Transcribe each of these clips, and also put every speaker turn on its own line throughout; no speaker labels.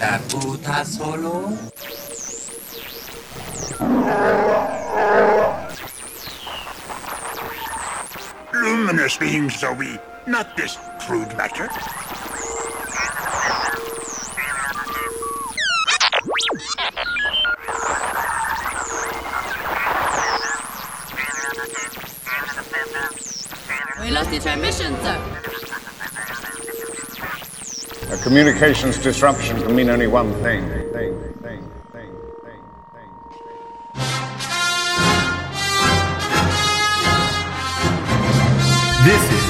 ¿La puta solo?
Luminous beings are we, not this crude matter.
Communications disruption can mean only one thing. thing, thing, thing, thing, thing.
This is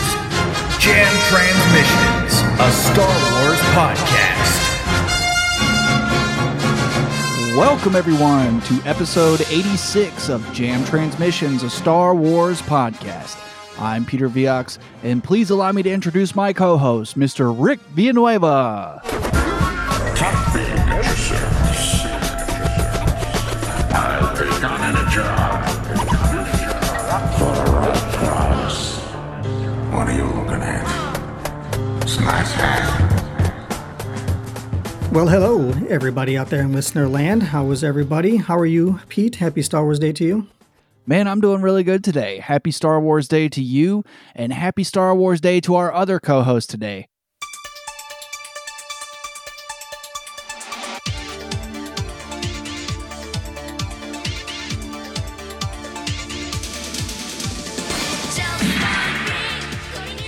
Jam Transmissions, a Star Wars podcast.
Welcome, everyone, to episode 86 of Jam Transmissions, a Star Wars podcast. I'm Peter Viox, and please allow me to introduce my co host, Mr. Rick Villanueva.
I'll take on any job for the right price. What are you looking at? It's nice hat.
Well, hello, everybody out there in listener land. How was everybody? How are you, Pete? Happy Star Wars Day to you.
Man, I'm doing really good today. Happy Star Wars Day to you, and happy Star Wars Day to our other co host today.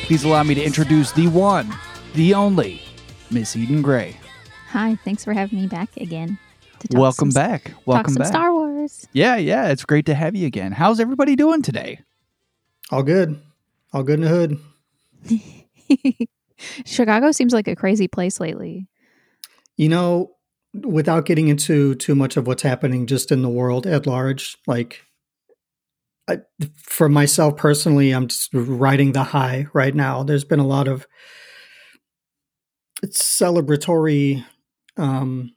Please allow me to introduce the one, the only, Miss Eden Gray.
Hi, thanks for having me back again.
Welcome
some-
back. Welcome back.
Star Wars.
Yeah, yeah, it's great to have you again. How's everybody doing today?
All good. All good in the hood.
Chicago seems like a crazy place lately.
You know, without getting into too much of what's happening just in the world at large, like I, for myself personally, I'm just riding the high right now. There's been a lot of celebratory um,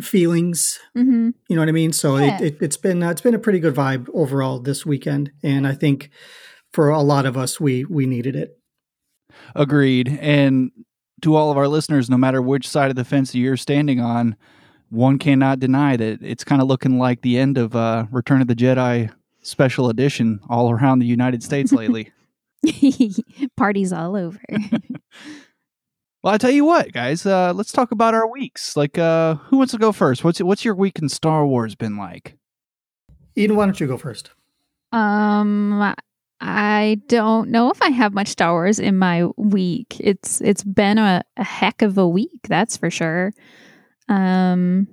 feelings
hmm
You know what I mean? So
Yeah.
it, it, it's been uh, it's been a pretty good vibe overall this weekend, and I think for a lot of us, we we needed it.
Agreed. And to all of our listeners, no matter which side of the fence you're standing on, one cannot deny that it's kind of looking like the end of uh, Return of the Jedi special edition all around the United States lately.
Parties all over.
well, I tell you what, guys, uh, let's talk about our weeks. Like, uh, who wants to go first? What's what's your week in Star Wars been like?
Eden, why don't you go first?
um, I don't know if I have much Star Wars in my week. It's it's been a, a heck of a week, that's for sure. Um,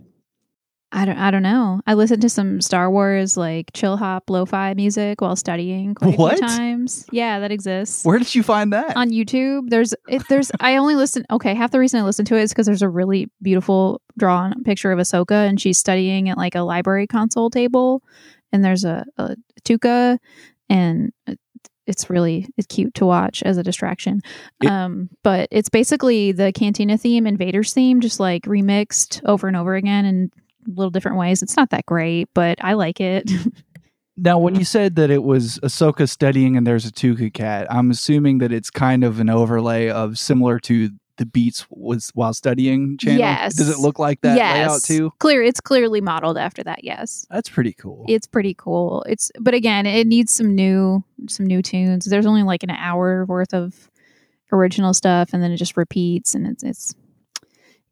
I don't I don't know. I listened to some Star Wars like chill hop lo-fi music while studying quite a
What?
few times. Yeah, that exists.
Where did you find that?
on YouTube. There's it, there's I only listen. Okay, half the reason I listen to it is because there's a really beautiful drawn picture of Ahsoka and she's studying at like a library console table, and there's a, a Tooka, and it's really it's cute to watch as a distraction.
It-
um, but it's basically the Cantina theme and Vader's theme, just like remixed over and over again in little different ways. It's not that great, but I like it.
Now, when mm. you said that it was Ahsoka studying and there's a Tooka cat, I'm assuming that it's kind of an overlay of similar to the Beats was while studying channel.
Yes.
Does it look like that layout too?
Clear. It's clearly modeled after that. Yes.
That's pretty cool.
it's pretty cool. It's but again, it needs some new some new tunes. There's only like an hour worth of original stuff, and then it just repeats, and it's it's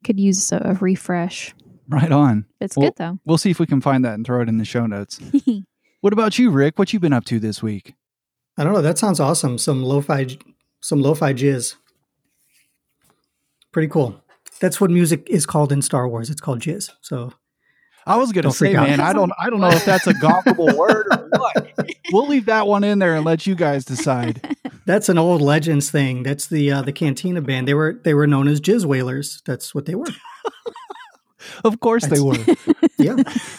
could use a, a refresh.
Right on.
It's
Well-
good though.
We'll see if we can find that and throw it in the show notes. what about you, Rick? What you been up to this week?
I don't know. That sounds awesome. Some lo-fi, some lo-fi jizz. Pretty cool. That's what music is called in Star Wars. It's called jizz. So
I was gonna
Don't
say, man, I don't, I don't know if that's a gonkable word or what. We'll leave that one in there and let you guys decide.
that's an old legends thing. That's the uh, the Cantina band. They were they were known as jizz wailers. That's what they were.
Of course they were.
Yeah.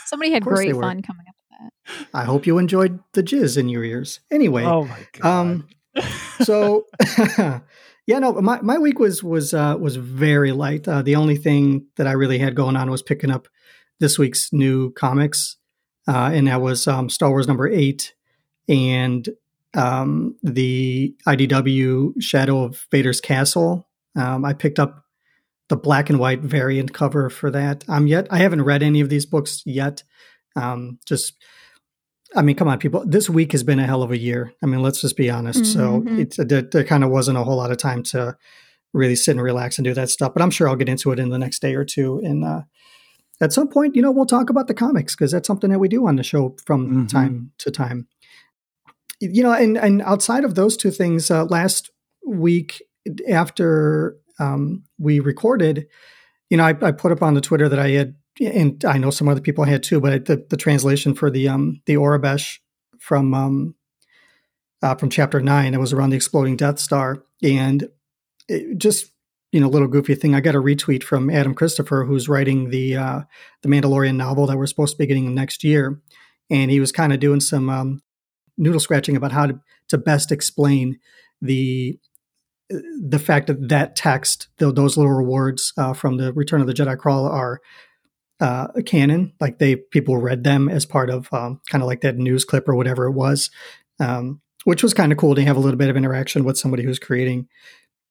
Somebody had
course they
great
were.
fun coming up with that.
I hope you enjoyed the jizz in your ears. Anyway,
Oh my god.
um, so yeah, no, my, my week was was uh, was very light. Uh, the only thing that I really had going on was picking up this week's new comics, uh, and that was um, Star Wars number eight and um, the IDW Shadow of Vader's Castle. Um, I picked up the black and white variant cover for that. Um, yet I haven't read any of these books yet. Um, just, I mean, come on, people. This week has been a hell of a year. I mean, let's just be honest. So
Mhm.
it's there, there kind of wasn't a whole lot of time to really sit and relax and do that stuff. But I'm sure I'll get into it in the next day or two. And uh, at some point, you know, we'll talk about the comics because that's something that we do on the show from
Mhm.
time to time. You know, and and outside of those two things, uh, last week after um, we recorded, you know, I, I put up on the Twitter that I had, and I know some other people had too, but the, the translation for the um, the Aurebesh from um, uh, from chapter nine, it was around the exploding Death Star, and just you know, little goofy thing. I got a retweet from Adam Christopher, who's writing the uh, the Mandalorian novel that we're supposed to be getting next year, and he was kind of doing some um, noodle scratching about how to, to best explain the the fact that that text, tho- those little words uh, from the Return of the Jedi crawl are uh, canon. Like they people read them as part of um, kind of like that news clip or whatever it was, um, which was kind of cool to have a little bit of interaction with somebody who's creating,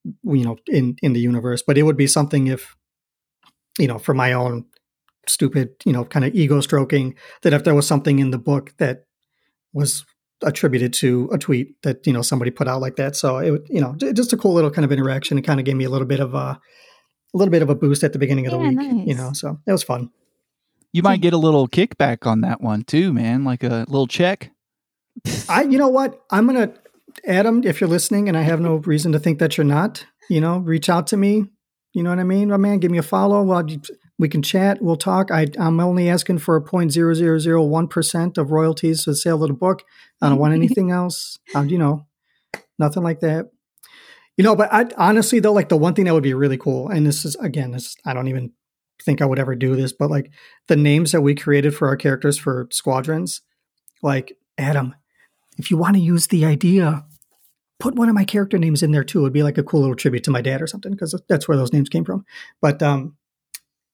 you know, in in the universe. But it would be something if, you know, for my own stupid, you know, kind of ego stroking, that if there was something in the book that was attributed to a tweet that you know somebody put out like that. So it you know, just a cool little kind of interaction. It kind of gave me a little bit of a, a little bit of a boost at the beginning of the
Yeah,
week.
nice.
You know, so it was fun.
You might get a little kickback on that one too, man. Like a little check.
I, you know what, I'm gonna, Adam, if you're listening, and I have no reason to think that you're not, you know, reach out to me. You know what I mean, my man? Give me a follow. Well, you- we can chat. We'll talk. I, I'm only asking for a point zero zero zero one percent of royalties for the sale of the book. I don't want anything else. Um, you know, nothing like that. You know, but I honestly though, like the one thing that would be really cool, and this is again, this I don't even think I would ever do this, but like the names that we created for our characters for squadrons, like Adam, if you want to use the idea, put one of my character names in there too. It'd be like a cool little tribute to my dad or something because that's where those names came from. But um,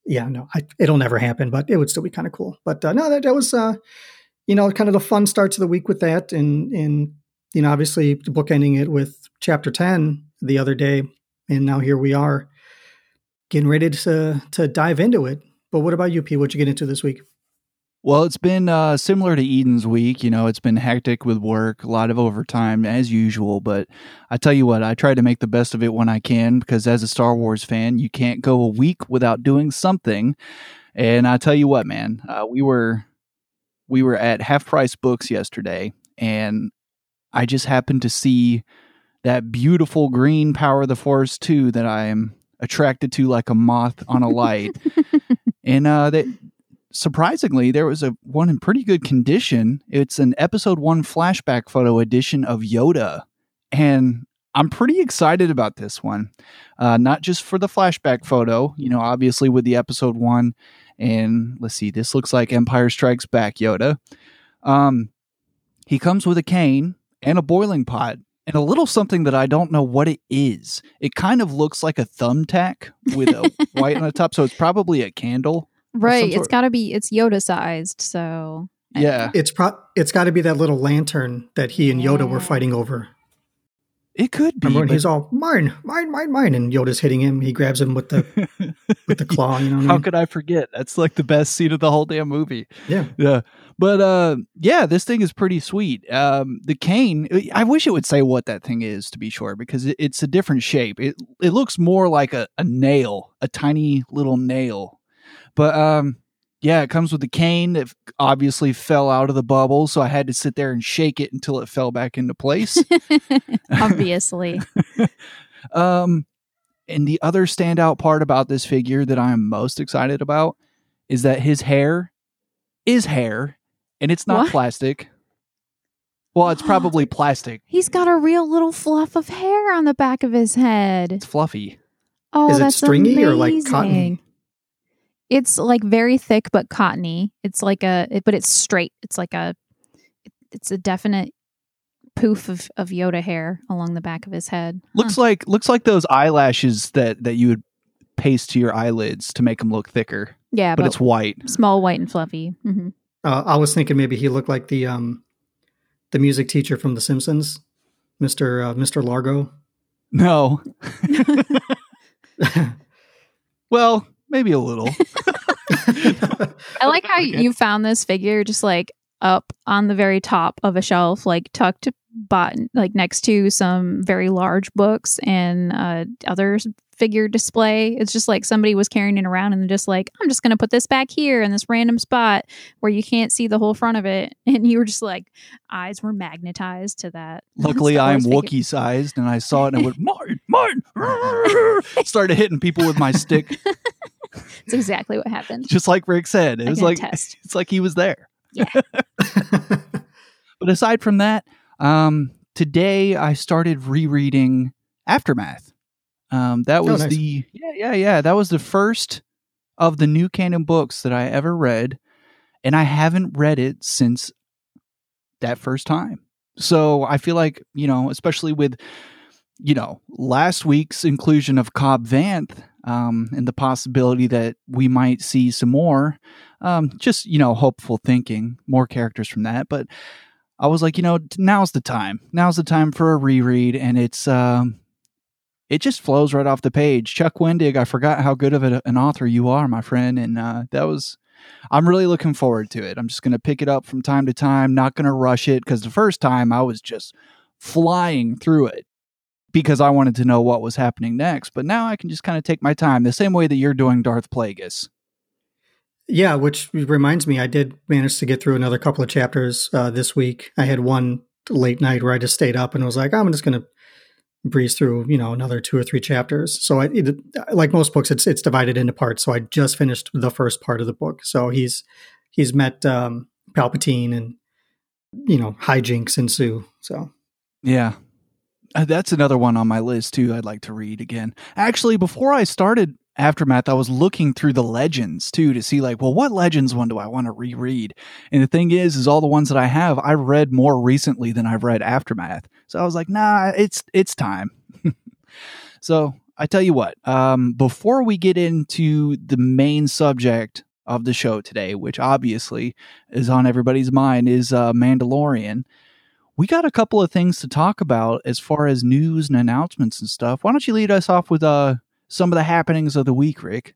yeah, no, I, it'll never happen, but it would still be kind of cool. But uh, no, that, that was uh, you know, kind of the fun start to the week with that, and and you know, obviously the book ending it with chapter ten the other day, and now here we are getting ready to to dive into it. But what about you, P? What'd you get into this week?
Well, it's been uh, similar to Eden's week. You know, it's been hectic with work, a lot of overtime as usual. But I tell you what, I try to make the best of it when I can because as a Star Wars fan, you can't go a week without doing something. And I tell you what, man, uh, we were we were at Half Price Books yesterday, and I just happened to see that beautiful green Power of the Force two that I am attracted to like a moth on a light. and uh, that surprisingly, there was a one in pretty good condition. It's an episode one flashback photo edition of Yoda, and I'm pretty excited about this one. Uh, not just for the flashback photo, you know, obviously with the episode one, and let's see, this looks like Empire Strikes Back Yoda. Um, he comes with a cane and a boiling pot. And a little something that I don't know what it is. It kind of looks like a thumbtack with a white on the top, so it's probably a candle.
Right. It's got to be, it's Yoda sized. So. I
Yeah.
It's pro- it's got to be that little lantern that he and Yoda were fighting over.
It could be.
Remember when
but
he's all mine, mine, mine, mine, and Yoda's hitting him. He grabs him with the with the claw. You know what I
How
mean?
could I forget? That's like the best scene of the whole damn movie.
Yeah.
Yeah. But uh yeah, this thing is pretty sweet. Um the cane, I wish it would say what that thing is to be sure because it, it's a different shape. It it looks more like a, a nail, a tiny little nail. But um yeah, it comes with the cane that obviously fell out of the bubble, so I had to sit there and shake it until it fell back into place.
Obviously.
Um, and the other standout part about this figure that I am most excited about is that his hair is hair and it's not
What?
plastic. Well, it's probably plastic.
He's got a real little fluff of hair on the back of his head.
It's fluffy.
Oh,
Is it
that's
stringy or, like, cottony?
Amazing. It's like very thick but cottony. It's like a, it, but it's straight. It's like a, it's a definite poof of, of Yoda hair along the back of his head.
Looks like looks like those eyelashes that that you would paste to your eyelids to make them look thicker,
Yeah,
but
but,
it's white.
small, white, and fluffy. hmm
Uh, I was thinking maybe he looked like the um the music teacher from The Simpsons, Mister uh, Mister Largo.
No. Well, maybe a little.
I like how you found this figure just like up on the very top of a shelf, like tucked bot like next to some very large books and uh, other figure display. It's just like somebody was carrying it around and just like, I'm just going to put this back here in this random spot where you can't see the whole front of it. And you were just like, eyes were magnetized to that.
Luckily, I'm
Wars figure.
Wookiee sized, and I saw it and I went, Martin, Martin. Started hitting people with my stick,
It's exactly what happened.
just like Rick said. It
I
was like
attest.
it's like he was there.
Yeah.
But aside from that, um, today I started rereading Aftermath. Um, that was
nice.
the yeah yeah yeah that was the first of the new canon books that I ever read, and I haven't read it since that first time. So I feel like you know, especially with you know last week's inclusion of Cobb Vanth um, and the possibility that we might see some more, um, just you know, hopeful thinking, more characters from that. But I was like, you know, now's the time. Now's the time for a reread, and it's um, it just flows right off the page. Chuck Wendig, I forgot how good of a, an author you are, my friend, and uh, that was. I'm really looking forward to it. I'm just going to pick it up from time to time. Not going to rush it because the first time I was just flying through it because I wanted to know what was happening next. But now I can just kind of take my time, the same way that you're doing Darth Plagueis.
Yeah, which reminds me, I did manage to get through another couple of chapters uh, this week. I had one late night where I just stayed up and was like, I'm just going to breeze through, you know, another two or three chapters. So I, it, like most books, it's it's divided into parts. So I just finished the first part of the book. So he's he's met um, Palpatine and you know hijinks ensue. So
Yeah. Uh, That's another one on my list too. I'd like to read again. Actually, before I started Aftermath, I was looking through the legends too to see like, well, what legends one do I want to reread? And the thing is, is all the ones that I have, i've read more recently than I've read Aftermath. So I was like, nah, it's it's time. so I tell you what, um, before we get into the main subject of the show today, which obviously is on everybody's mind, is uh, Mandalorian we got a couple of things to talk about as far as news and announcements and stuff. Why don't you lead us off with uh, some of the happenings of the week, Rick?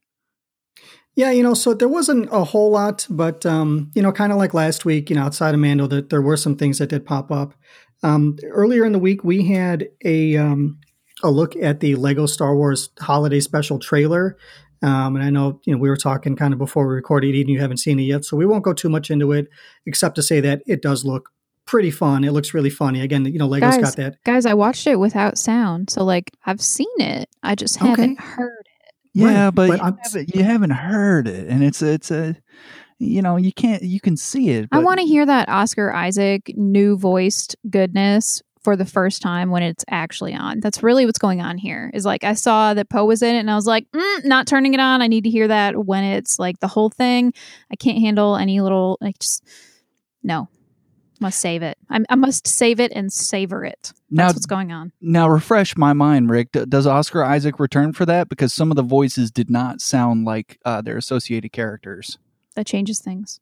Yeah, you know, so there wasn't a whole lot, but um, you know, kind of like last week, you know, outside of Mando, that there were some things that did pop up. Um, earlier in the week, we had a um, a look at the Lego Star Wars Holiday Special trailer, um, and I know you know we were talking kind of before we recorded, and you haven't seen it yet, so we won't go too much into it, except to say that it does look pretty fun. It looks really funny. Again, you know, Lego's
Guys,
got that.
guys, I watched it without sound. So like I've seen it. I just haven't heard it.
Yeah,
Right,
but,
but
you, haven't, you haven't heard it, and it's it's a you know you can't you can see it.
I want to hear that Oscar Isaac new voiced goodness for the first time when it's actually on. That's really what's going on here. Is like I saw that Poe was in it and I was like, mm, not turning it on. I need to hear that when it's like the whole thing. I can't handle any little like just no. Must save it. I, I must save it and savor it. That's
Now-
what's going on.
Now refresh my mind, Rick. D- does Oscar Isaac return for that? Because some of the voices did not sound like uh, their associated characters.
That changes things.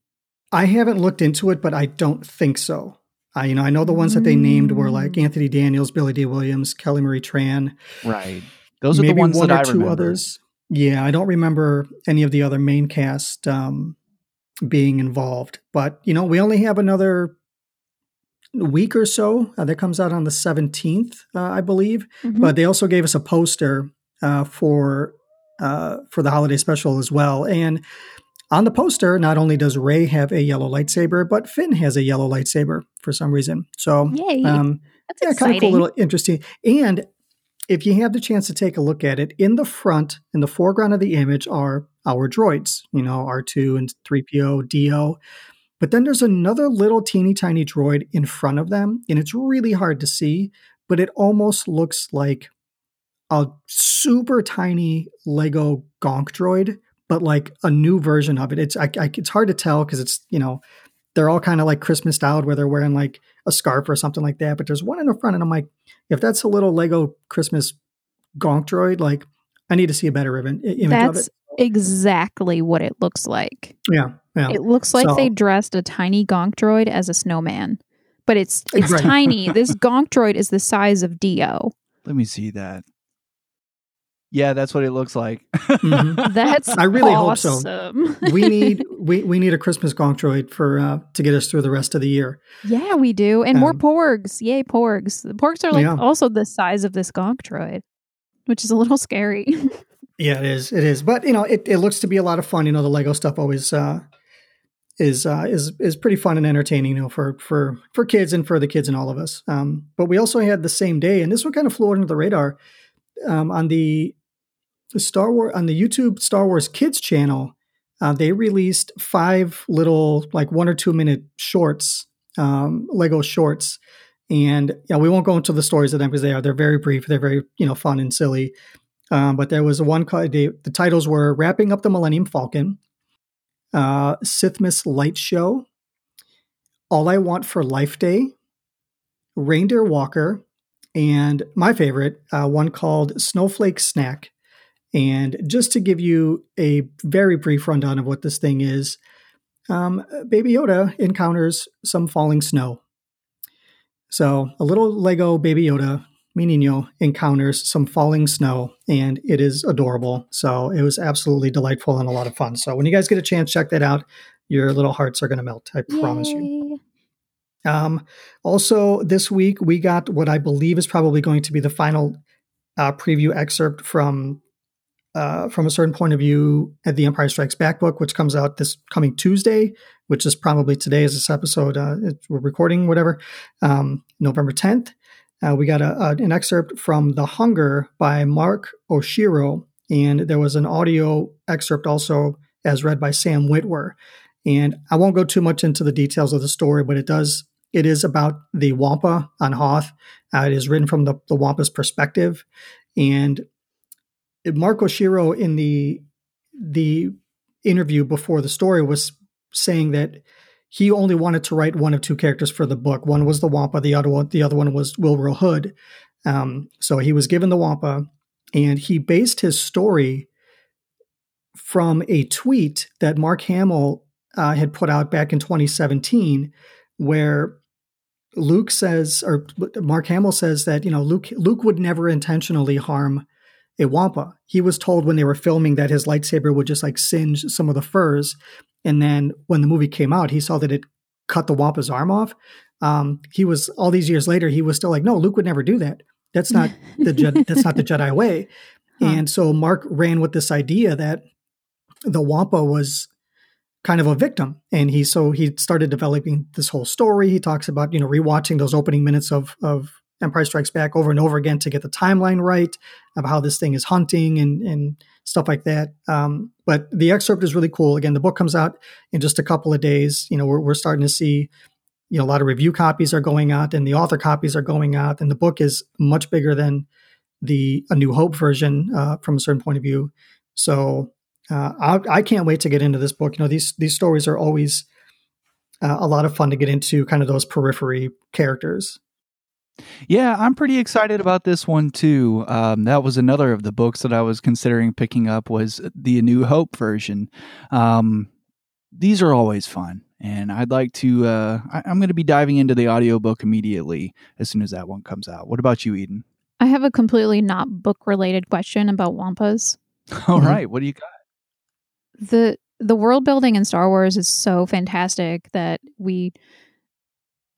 I haven't looked into it, but I don't think so. I, you know, I know the ones that they named were like
Mm.
Anthony Daniels, Billy Dee Williams, Kelly Marie Tran.
Right. Those are
maybe
the ones
one
that
or
I
two
remember.
others. Yeah, I don't remember any of the other main cast um, being involved. But you know, we only have another week or so. Uh, that comes out on the seventeenth, uh, I believe.
Mhm.
But they also gave us a poster uh, for uh, for the holiday special as well. And on the poster, not only does Rey have a yellow lightsaber, but Finn has a yellow lightsaber for some reason. So
Yay.
um,
That's
yeah, kind of cool, little interesting. And if you have the chance to take a look at it, in the front, in the foreground of the image, are our droids. You know, R two and three PO, Do. But then there's another little teeny tiny droid in front of them, and it's really hard to see. But it almost looks like a super tiny Lego Gonk droid, but like a new version of it. It's I, I, it's hard to tell because it's you know they're all kind of like Christmas styled where they're wearing like a scarf or something like that. But there's one in the front, and I'm like, if that's a little Lego Christmas Gonk droid, like I need to see a better im- image of
That's
it.
exactly what it looks like.
Yeah, yeah.
It looks like
So-
they dressed a tiny gonk droid as a snowman, but it's it's
Right.
tiny. This gonk droid is the size of D-O.
Let me see that. Yeah, that's what it looks like.
Mhm.
That's
I really hope so. we need we, we need a Christmas Gonk droid for uh, to get us through the rest of the year.
yeah, we do, and more
Um,
porgs. Yay, porgs! The porgs are like
Yeah.
also the size of this gonk droid, which is a little scary.
Yeah, it is. It is. But you know, it, it looks to be a lot of fun. You know, the Lego stuff always uh, is uh, is is pretty fun and entertaining. You know, for for for kids and for the kids and all of us. Um, but we also had the same day, and this one kind of flew under the radar um, on the Star Wars on the YouTube Star Wars Kids channel. Uh, they released five little like one or two minute shorts, um, Lego shorts. And yeah, we won't go into the stories of them because they are they're very brief. They're very you know fun and silly. Um, but there was one called the, the titles were wrapping up the Millennium Falcon, uh, Sithmas Light Show, All I Want for Life Day, Reindeer Walker, and my favorite uh, one called Snowflake Snack. And just to give you a very brief rundown of what this thing is, um, Baby Yoda encounters some falling snow. So a little Lego Baby Yoda Mi Nino encounters some falling snow, and it is adorable. So it was absolutely delightful and a lot of fun. So when you guys get a chance, check that out. Your little hearts are going to melt. I promise you. Um, also, this week we got what I believe is probably going to be the final uh, preview excerpt from uh, from a certain point of view at the Empire Strikes Back book, which comes out this coming Tuesday, which is probably today as this episode uh, we're recording, whatever, um, November tenth. Uh, we got a, a, an excerpt from The Hunger by Mark Oshiro, and there was an audio excerpt also as read by Sam Witwer. And I won't go too much into the details of the story, but it does. It is about the Wampa on Hoth. Uh, it is written from the, the Wampa's perspective, and Mark Oshiro in the the interview before the story was saying that he only wanted to write one of two characters for the book. One was the Wampa, the other one, the other one was Willrow Hood. Um, so he was given the Wampa, and he based his story from a tweet that Mark Hamill uh, had put out back in 2017, where Luke says, or Mark Hamill says that you know Luke Luke would never intentionally harm a Wampa. He was told when they were filming that his lightsaber would just like singe some of the furs, and then when the movie came out, he saw that it cut the Wampa's arm off. Um, he was all these years later, he was still like, no, Luke would never do that. That's not the Jedi, that's not the Jedi way.
Huh.
And so Mark ran with this idea that the Wampa was kind of a victim, and he so he started developing this whole story. He talks about you know rewatching those opening minutes of of Empire Strikes Back over and over again to get the timeline right of how this thing is hunting and and stuff like that. Um, but the excerpt is really cool. Again, the book comes out in just a couple of days. You know, we're we're starting to see you know a lot of review copies are going out and the author copies are going out, and the book is much bigger than the A New Hope version uh, from a certain point of view. So uh, I, I can't wait to get into this book. You know, these these stories are always uh, a lot of fun to get into, kind of those periphery characters.
Yeah, I'm pretty excited about this one too. Um, that was another of the books that I was considering picking up was the A New Hope version. Um, these are always fun, and I'd like to. Uh, I, I'm going to be diving into the audiobook immediately as soon as that one comes out. What about you, Eden?
I have a completely not book related question about Wampas.
All
Mhm.
right, what do you got?
the the world building in Star Wars is so fantastic that we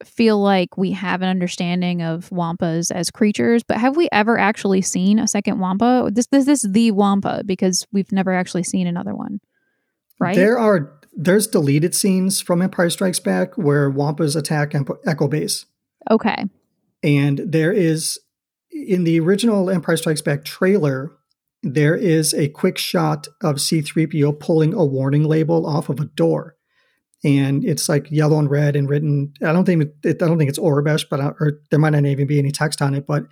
feel like we have an understanding of wampas as creatures, but have we ever actually seen a second wampa? This this, this is the wampa because we've never actually seen another one. Right?
There are there's deleted scenes from Empire Strikes Back where Wampas attack Echo Base,
okay.
and there is in the original Empire Strikes Back trailer. There is a quick shot of C3PO pulling a warning label off of a door. And it's like yellow and red and written. I don't think it, I don't think it's Aurebesh, but I, or there might not even be any text on it. But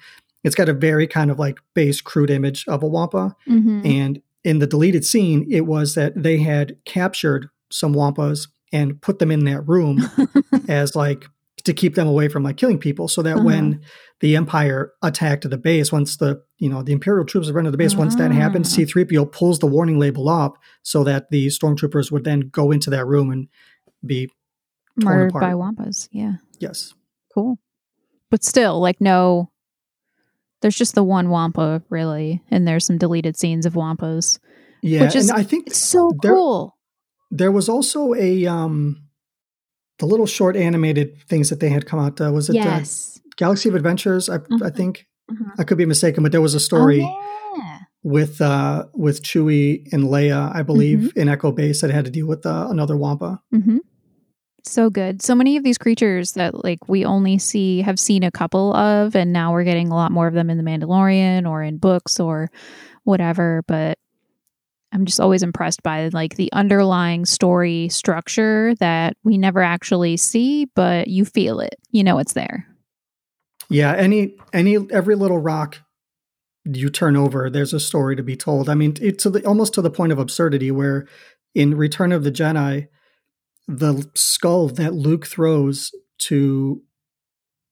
it's got a very kind of like base crude image of a Wampa.
hmm
And in the deleted scene, it was that they had captured some Wampas and put them in that room as like to keep them away from like killing people so that
Uh-huh.
when the empire attacked the base once the you know the imperial troops have run to the base once that happens
Ah.
c3po pulls the warning label off so that the stormtroopers would then go into that room and be
Murdered by wampas. Yeah.
yes
Cool. But still, like no There's just the one Wampa, really, and there's some deleted scenes of Wampas.
Yeah,
Which is-
and I think
It's so
There-
cool.
there was also a um the little short animated things that they had come out. Uh, was it uh,
Yes.
Galaxy of Adventures? I, I
Mhm.
think
Mhm.
I could be mistaken, but there was a story
Oh, yeah.
with uh with Chewie and Leia, I believe,
Mm-hmm.
in Echo Base that had to deal with uh, another Wampa.
So good. So many of these creatures that like we only see have seen a couple of, and now we're getting a lot more of them in the Mandalorian or in books or whatever. But I'm just always impressed by like the underlying story structure that we never actually see, but you feel it. You know it's there.
Yeah, any any every little rock you turn over, there's a story to be told. I mean, it's to the, almost to the point of absurdity where in Return of the Jedi, the skull that Luke throws to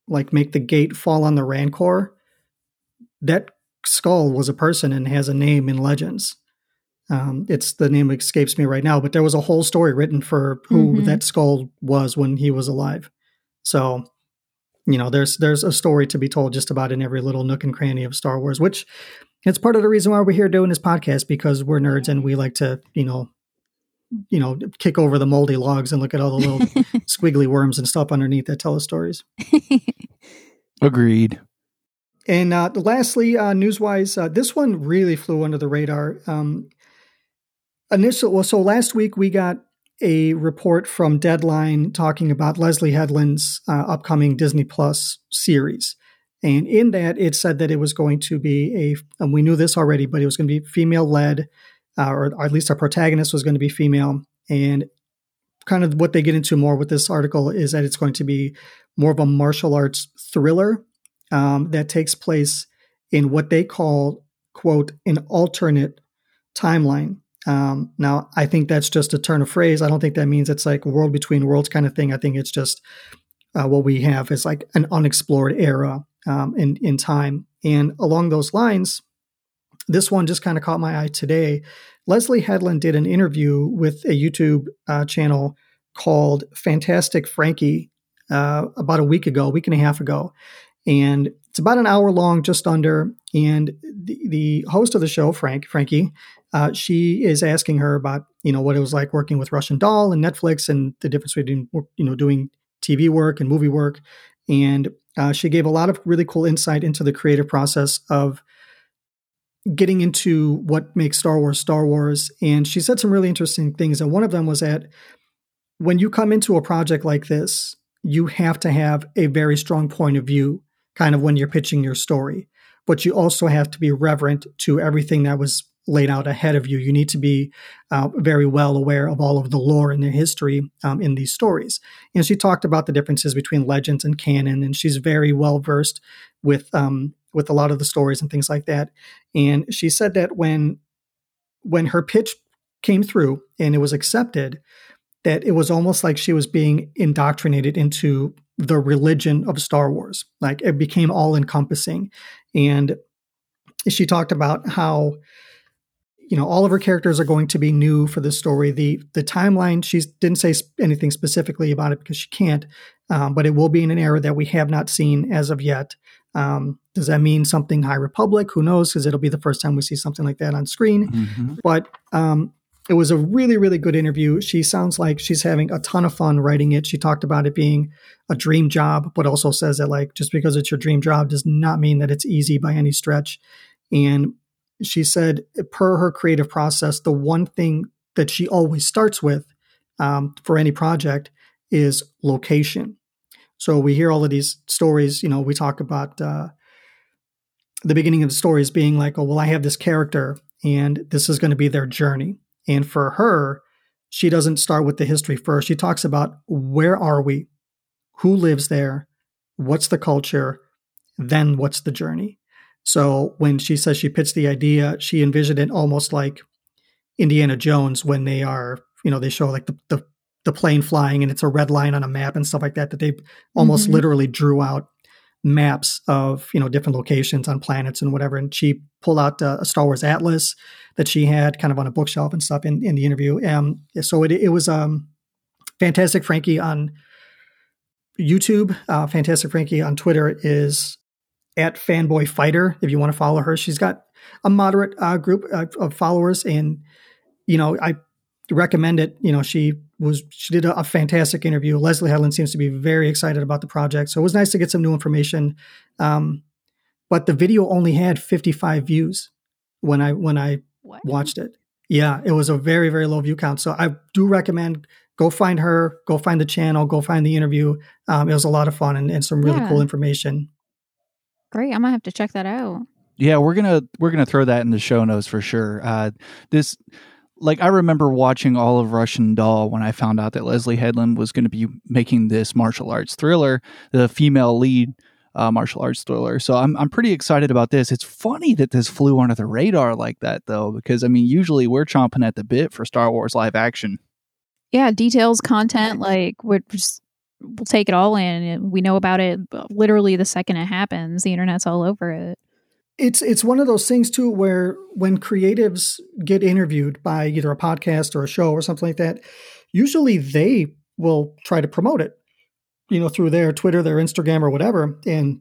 like make the gate fall on the Rancor, that skull was a person and has a name in Legends. Um, it's the name escapes me right now, but there was a whole story written for who
Mhm.
that skull was when he was alive. So you know there's there's a story to be told just about in every little nook and cranny of star wars which it's part of the reason why we're here doing this podcast because we're nerds and we like to you know you know kick over the moldy logs and look at all the little squiggly worms and stuff underneath that tell us stories
Agreed.
and uh, lastly uh, news-wise uh, this one really flew under the radar um, initial well so last week we got a report from Deadline talking about Leslie Headland's uh, upcoming Disney Plus series. And in that, it said that it was going to be a, and we knew this already, but it was going to be female led, uh, or at least our protagonist was going to be female. And kind of what they get into more with this article is that it's going to be more of a martial arts thriller um, that takes place in what they call, quote, an alternate timeline. Um, now, I think that's just a turn of phrase. I don't think that means it's like world between worlds kind of thing. I think it's just uh, what we have is like an unexplored era um, in in time. And along those lines, this one just kind of caught my eye today. Leslie Headland did an interview with a YouTube uh, channel called Fantastic Frankie uh, about a week ago, a week and a half ago, and it's about an hour long, just under. And the, the host of the show, Frank Frankie, uh, she is asking her about you know what it was like working with Russian Doll and Netflix and the difference between you know doing TV work and movie work, and uh, she gave a lot of really cool insight into the creative process of getting into what makes Star Wars Star Wars. And she said some really interesting things, and one of them was that when you come into a project like this, you have to have a very strong point of view, kind of when you're pitching your story, but you also have to be reverent to everything that was laid out ahead of you. You need to be uh, very well aware of all of the lore and the history um, in these stories. And she talked about the differences between legends and canon, and she's very well versed with um, with a lot of the stories and things like that. And she said that when when her pitch came through and it was accepted, that it was almost like she was being indoctrinated into the religion of Star Wars. Like it became all encompassing. And she talked about how you know all of her characters are going to be new for the story the the timeline she didn't say anything specifically about it because she can't um, but it will be in an era that we have not seen as of yet um, does that mean something high republic? Who knows? Because it'll be the first time we see something like that on screen.
Mhm.
but um, it was a really really good interview. She sounds like she's having a ton of fun writing it. She talked about it being a dream job but also says that like just because it's your dream job does not mean that it's easy by any stretch. And she said per her creative process the one thing that she always starts with um, for any project is location so we hear all of these stories you know we talk about uh, the beginning of the stories being like oh well i have this character and this is going to be their journey. And for her she doesn't start with the history first. She talks about where are we? Who lives there? What's the culture? Then what's the journey? So when she says she pitched the idea, she envisioned it almost like Indiana Jones when they are, you know, they show like the, the, the plane flying and it's a red line on a map and stuff like that, that they almost
Mhm.
literally drew out maps of, you know, different locations on planets and whatever. And she pulled out uh, a Star Wars atlas that she had kind of on a bookshelf and stuff in, in the interview. Um, so it, it was um, fantastic. Frankie on YouTube, uh, Fantastic Frankie on Twitter is at Fanboy Fighter if you want to follow her. She's got a moderate uh, group uh, of followers, and you know I recommend it. You know she was she did a, a, fantastic interview. Leslie Headland seems to be very excited about the project, so it was nice to get some new information. Um, but the video only had 55 views when I when I what? watched it. Yeah, it was a very very low view count. So I do recommend go find her, go find the channel, go find the interview. Um, it was a lot of fun and, and some really yeah. cool information.
Great, I'm gonna have to check that out.
Yeah, we're gonna we're gonna throw that in the show notes for sure. Uh, this like I remember watching all of Russian Doll when I found out that Leslie Headland was going to be making this martial arts thriller, the female lead uh, martial arts thriller. So I'm I'm pretty excited about this. It's funny that this flew under the radar like that though, because I mean usually we're chomping at the bit for Star Wars live action
yeah, details, content, like we're just we'll take it all in. We know about it literally the second it happens. The internet's all over it.
It's it's one of those things too where when creatives get interviewed by either a podcast or a show or something like that, usually they will try to promote it, you know, through their Twitter, their Instagram, or whatever. And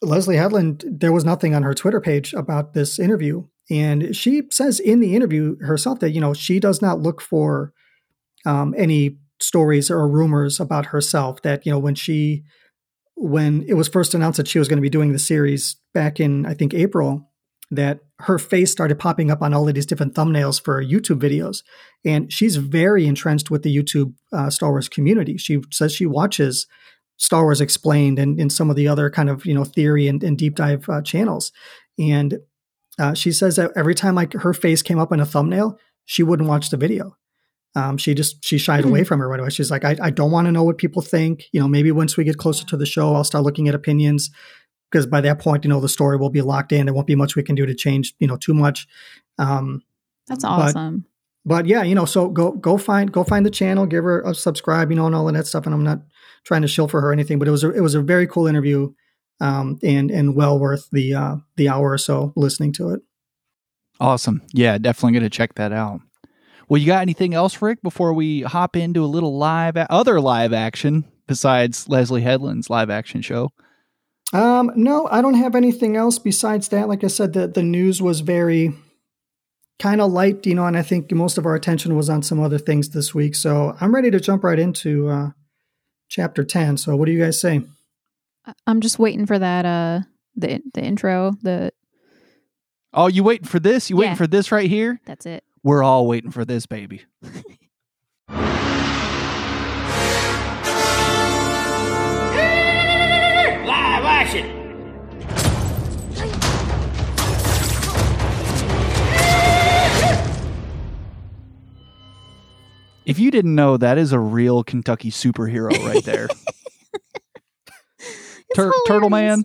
Leslie Headland, there was nothing on her Twitter page about this interview. And she says in the interview herself that, you know, she does not look for um, any stories or rumors about herself that you know when she when it was first announced that she was going to be doing the series back in I think April that her face started popping up on all of these different thumbnails for YouTube videos. And she's very entrenched with the YouTube uh, Star Wars community. She says she watches Star Wars explained and in some of the other kind of you know theory and, and deep dive uh, channels. And uh, she says that every time like her face came up in a thumbnail she wouldn't watch the video um, she just she shied mm-hmm. away from it right away. She's like, I, I don't want to know what people think. You know, maybe once we get closer to the show, I'll start looking at opinions because by that point, you know, the story will be locked in. There won't be much we can do to change, you know, too much. Um,
That's awesome.
But, but yeah, you know, so go go find go find the channel, give her a subscribe, you know, and all of that stuff. And I'm not trying to shill for her or anything, but it was a, it was a very cool interview, um, and and well worth the uh, the hour or so listening to it.
Awesome. Yeah, definitely going to check that out. Well, you got anything else, Rick, before we hop into a little live, a- other live action besides Leslie Headland's live action show?
Um, no, I don't have anything else besides that. Like I said, the the news was very kind of light, you know, and I think most of our attention was on some other things this week. So I'm ready to jump right into uh, chapter ten. So what do you guys say?
I'm just waiting for that uh the the intro, the
Oh, you waiting for this? You yeah. waiting for this right here?
That's it.
We're all waiting for this baby. Live action. If you didn't know, that is a real Kentucky superhero right there. Tur- Turtle Man.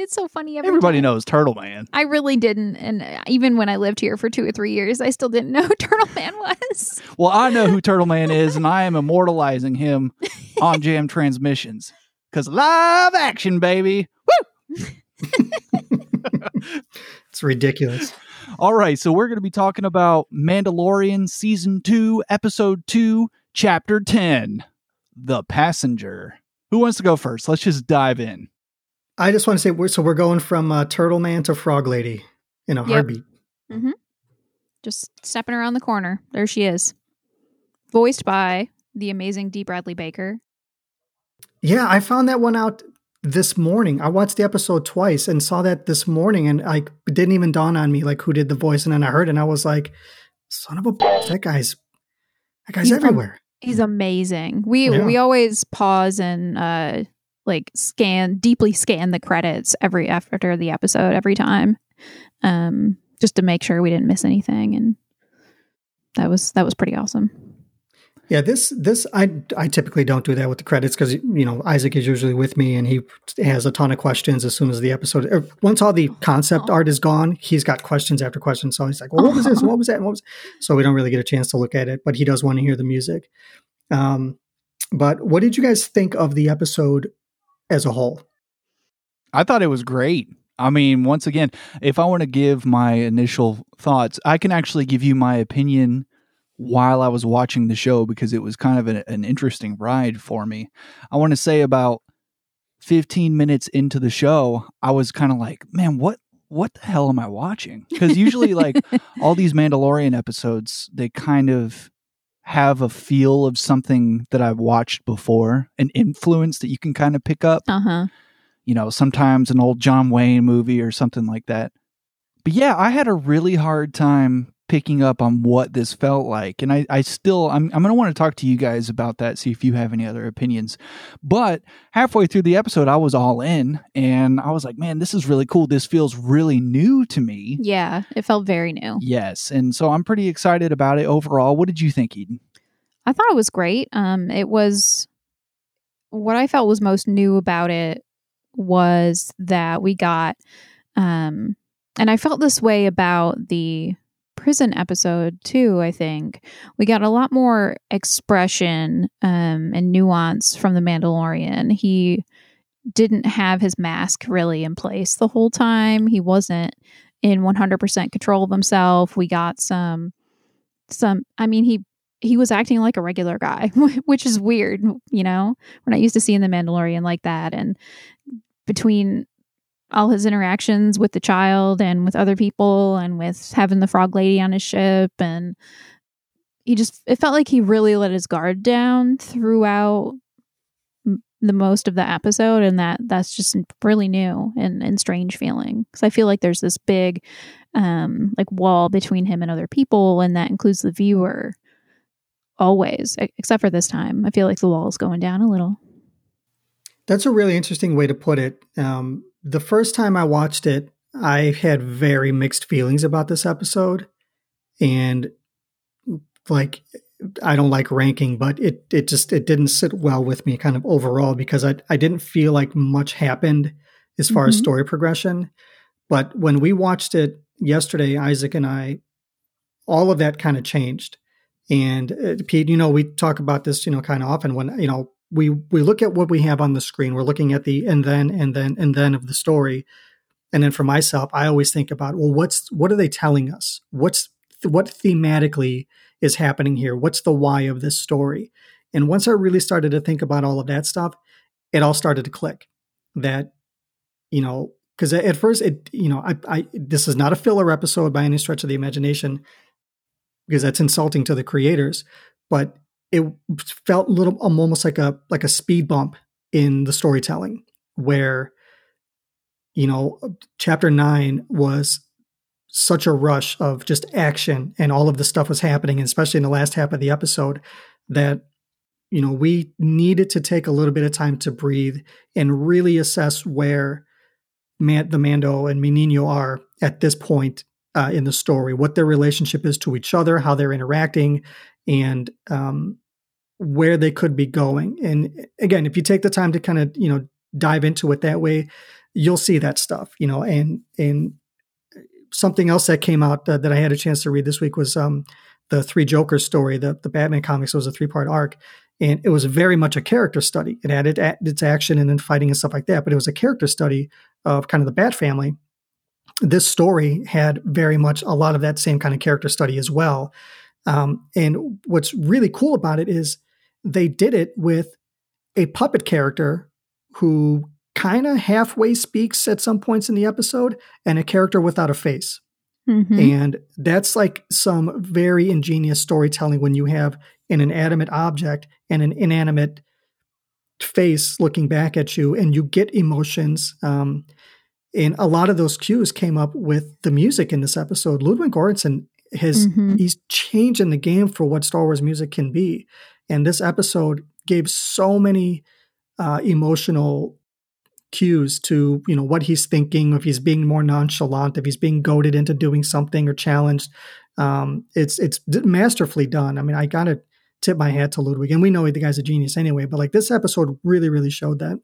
It's so funny.
Everybody time. knows Turtle Man.
I really didn't, and even when I lived here for two or three years, I still didn't know who Turtle Man was.
Well, I know who Turtle Man is, and I am immortalizing him on Jam Transmissions because live action, baby. Woo!
it's ridiculous.
All right, so we're going to be talking about Mandalorian season two, episode two, chapter ten, "The Passenger." Who wants to go first? Let's just dive in.
I just want to say, we're, so we're going from uh, Turtle Man to Frog Lady in a yep. heartbeat.
Mm-hmm. Just stepping around the corner. There she is. Voiced by the amazing Dee Bradley Baker.
Yeah, I found that one out this morning. I watched the episode twice and saw that this morning, and I didn't even dawn on me like who did the voice. And then I heard, it and I was like, "Son of a bitch, that guy's that guy's he's everywhere."
he's amazing. We yeah. we always pause and uh, like scan deeply scan the credits every after the episode every time um just to make sure we didn't miss anything and that was that was pretty awesome.
Yeah this this i i typically don't do that with the credits because you know isaac is usually with me and he has a ton of questions as soon as the episode er, once all the concept art is gone he's got questions after questions. So he's like well, what was this? What was that? What was so we don't really get a chance to look at it but he does want to hear the music. Um but what did you guys think of the episode as a whole?
I thought it was great. I mean, once again, if I want to give my initial thoughts, I can actually give you my opinion while I was watching the show because it was kind of an, an interesting ride for me. I want to say about 15 minutes into the show, I was kind of like, man, what what the hell am I watching? Because usually, like all these Mandalorian episodes, they kind of have a feel of something that I've watched before, an influence that you can kind of pick up.
Uh huh.
You know, sometimes an old John Wayne movie or something like that. But yeah, I had a really hard time picking up on what this felt like. And I, I still, I'm, I'm going to want to talk to you guys about that, see if you have any other opinions. But halfway through the episode, I was all in and I was like, man, this is really cool. This feels really new to me.
Yeah, it felt very new.
Yes. And so I'm pretty excited about it overall. What did you think, Eden?
I thought it was great. Um, it was what I felt was most new about it was that we got, um, and I felt this way about the prison episode too. I think we got a lot more expression um, and nuance from the Mandalorian. He didn't have his mask really in place the whole time. He wasn't in 100% control of himself. We got some some I mean he he was acting like a regular guy, which is weird, you know. We're not used to seeing the Mandalorian like that and between all his interactions with the child and with other people and with having the frog lady on his ship. And he just it felt like he really let his guard down throughout the most of the episode. And that that's just really new and, and strange feeling. Because i feel like there's this big um like wall between him and other people and that includes the viewer always except for this time. I feel like the wall is going down a little.
That's a really interesting way to put it. Um the first time I watched it, I had very mixed feelings about this episode. And like I don't like ranking, but it it just it didn't sit well with me kind of overall because I I didn't feel like much happened as far mm-hmm. as story progression. But when we watched it yesterday, Isaac and I, all of that kind of changed. And uh, Pete, you know, we talk about this, you know, kind of often when you know we we look at what we have on the screen. We're looking at the and then and then and then of the story. And then for myself, I always think about, well, what's what are they telling us? What's what thematically is happening here? What's the why of this story? And once I really started to think about all of that stuff, it all started to click. That, you know, because at first it, you know, I, I this is not a filler episode by any stretch of the imagination, because that's insulting to the creators. But it felt a little um, almost like a like a speed bump in the storytelling where you know chapter 9 was such a rush of just action and all of the stuff was happening especially in the last half of the episode that you know we needed to take a little bit of time to breathe and really assess where Man- the Mando and Minino are at this point uh, in the story, what their relationship is to each other, how they're interacting, and um, where they could be going. And again, if you take the time to kind of you know dive into it that way, you'll see that stuff. You know, and and something else that came out uh, that I had a chance to read this week was um, the Three Jokers story. The the Batman comics was a three part arc. And it was very much a character study. It added its action and then fighting and stuff like that, but it was a character study of kind of the Bat family this story had very much a lot of that same kind of character study as well. Um, and what's really cool about it is they did it with a puppet character who kind of halfway speaks at some points in the episode and a character without a face. Mm-hmm. And that's like some very ingenious storytelling when you have an inanimate object and an inanimate face looking back at you and you get emotions. Um, and a lot of those cues came up with the music in this episode. Ludwig Göransson has mm-hmm. he's changing the game for what Star Wars music can be. And this episode gave so many uh, emotional cues to you know what he's thinking, if he's being more nonchalant, if he's being goaded into doing something or challenged. Um, it's it's masterfully done. I mean, I gotta tip my hat to Ludwig, and we know the guy's a genius anyway. But like this episode really, really showed that.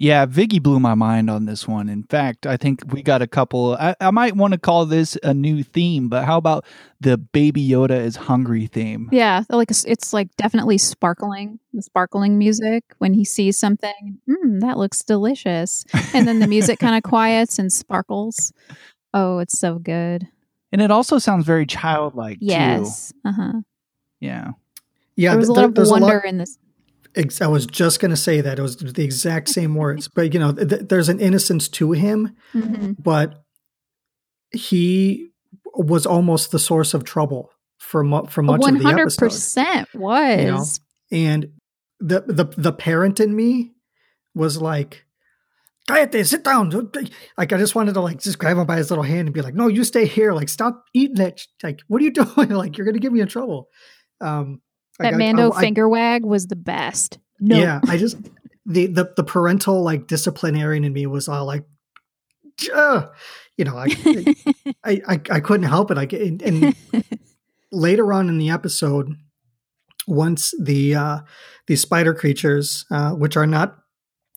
Yeah, Viggy blew my mind on this one. In fact, I think we got a couple. I, I might want to call this a new theme, but how about the Baby Yoda is hungry theme?
Yeah, like it's like definitely sparkling, the sparkling music when he sees something. Mm, that looks delicious, and then the music kind of quiets and sparkles. Oh, it's so good.
And it also sounds very childlike.
Yes. Uh huh.
Yeah.
Yeah.
There was a lot of wonder lot- in this
ex- I was just going to say that it was the exact same words, but you know, th- there's an innocence to him,
Mhm.
but he was almost the source of trouble for mu- for much
One
of the episode.
percent was.
And the the the parent in me was like, "Cállate, sit down." Like I just wanted to like just grab him by his little hand and be like, "No, you stay here. Like stop eating that. Like what are you doing? like you're gonna get me in trouble." Um, like,
That Mando
I- I-
finger wag was the best. No,
yeah, I just the the the parental like disciplinarian in me was all like, you know, I I, I I couldn't help it. I get and, and later on in the episode, once the uh these spider creatures, uh, which are not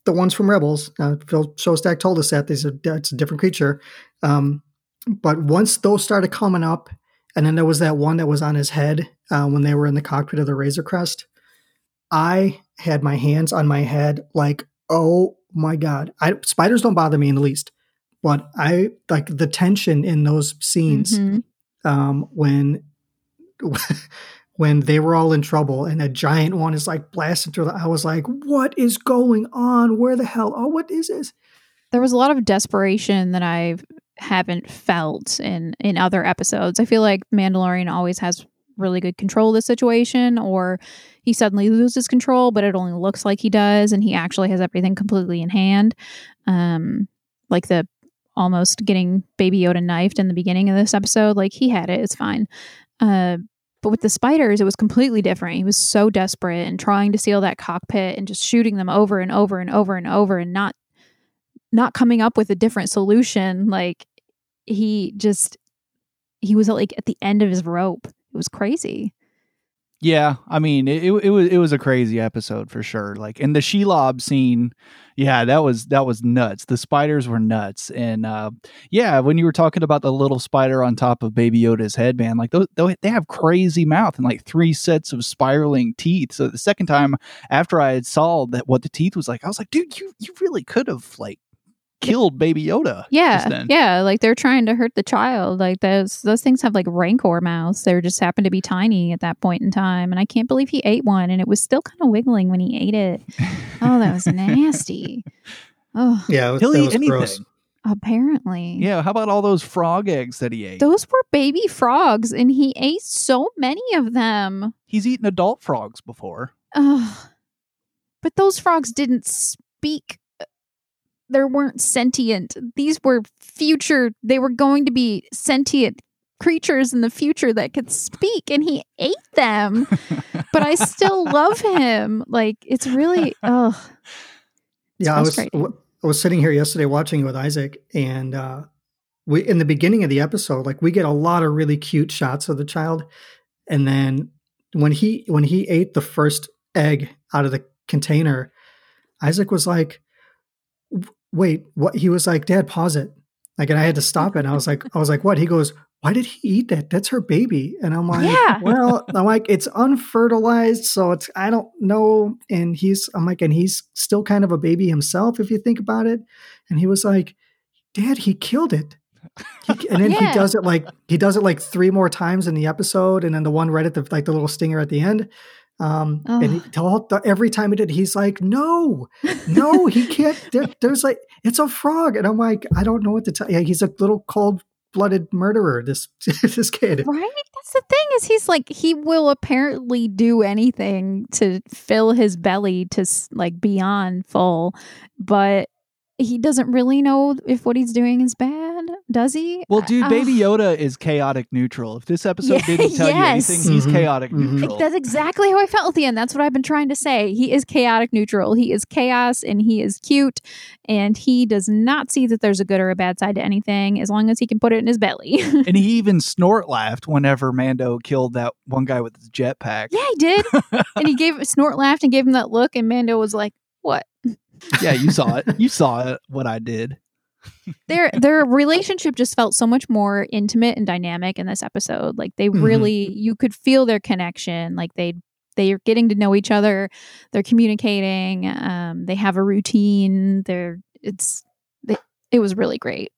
the ones from Rebels, uh, Phil Szostak told us that these are it's a different creature. Um, but once those started coming up, and then there was that one that was on his head uh, when they were in the cockpit of the Razor Crest. I had my hands on my head, like, oh my god! I, spiders don't bother me in the least, but I like the tension in those scenes
Mhm.
um, when when they were all in trouble and a giant one is like blasting through the. I was like, what is going on? Where the hell? Oh, what is this?
there was a lot of desperation that I haven't felt in in other episodes. I feel like Mandalorian always has really good control of the situation, or he suddenly loses control, but it only looks like he does, and he actually has everything completely in hand. Um, like the almost getting Baby Yoda knifed in the beginning of this episode, like he had it. It's fine. Uh, but with the spiders, it was completely different. He was so desperate and trying to seal that cockpit and just shooting them over and over and over and over and not not coming up with a different solution. Like he just he was like at the end of his rope. It was crazy.
Yeah, I mean, it, it it was it was a crazy episode for sure. Like, and the Shelob scene, yeah, that was that was nuts. The spiders were nuts, and uh, yeah, when you were talking about the little spider on top of Baby Yoda's head, man, like those they have crazy mouth and like three sets of spiraling teeth. So the second time after I had saw that what the teeth was like, I was like, dude, you you really could have like killed Baby Yoda.
Yeah,
then.
yeah. Like they're trying to hurt the child. Like those those things have like rancor mouths. They just happen to be tiny at that point in time. And I can't believe he ate one, and it was still kind of wiggling when he ate it. Oh, that was nasty. Oh,
Yeah, was,
He'll eat anything.
gross.
apparently.
Yeah, how about all those frog eggs that he ate?
Those were baby frogs, and he ate so many of them.
He's eaten adult frogs before.
Ugh. But those frogs didn't speak. They weren't sentient. These were future. They were going to be sentient creatures in the future that could speak, and he ate them. but I still love him. Like it's really. Oh,
Yeah, I was
frustrating.
w- I was sitting here yesterday watching it with Isaac, and uh, we in the beginning of the episode, like we get a lot of really cute shots of the child, and then when he when he ate the first egg out of the container, Isaac was like, "W- "Wait, what?" He was like, "Dad, pause it." Like, and I had to stop it. And I was like, "I was like, what?" He goes, "Why did he eat that? That's her baby." And I'm like,
Yeah.
"Well, I'm like, it's unfertilized, so it's I don't know." And he's, I'm like, and he's still kind of a baby himself, if you think about it. And he was like, "Dad, he killed it." He, and then
Yeah.
he does it like he does it like three more times in the episode, and then the one right at the like the little stinger at the end. Um, and he, all, every time he did, he's like, "No, no, he can't." There, there's like, it's a frog, and I'm like, I don't know what to tell. Yeah, he's a little cold blooded murderer. This this kid.
right. That's the thing is he's like he will apparently do anything to fill his belly to like beyond full, but he doesn't really know if what he's doing is bad, does he?
Well, dude,
Uh,
Baby Yoda is chaotic neutral. If this episode
Yeah,
didn't tell
yes.
you anything, he's
Mhm,
chaotic
mhm.
neutral.
That's exactly how I felt at the end. That's what I've been trying to say. He is chaotic neutral. He is chaos and he is cute and he does not see that there's a good or a bad side to anything as long as he can put it in his belly.
and he even snort laughed whenever Mando killed that one guy with his jetpack.
yeah, he did. and he gave snort laughed and gave him that look and Mando was like, "What?"
Yeah, you saw it. You saw it, what I did.
their their relationship just felt so much more intimate and dynamic in this episode. Like they
Mhm.
really you could feel their connection. Like they they're getting to know each other. They're communicating. Um, they have a routine. They're it's they, it was really great.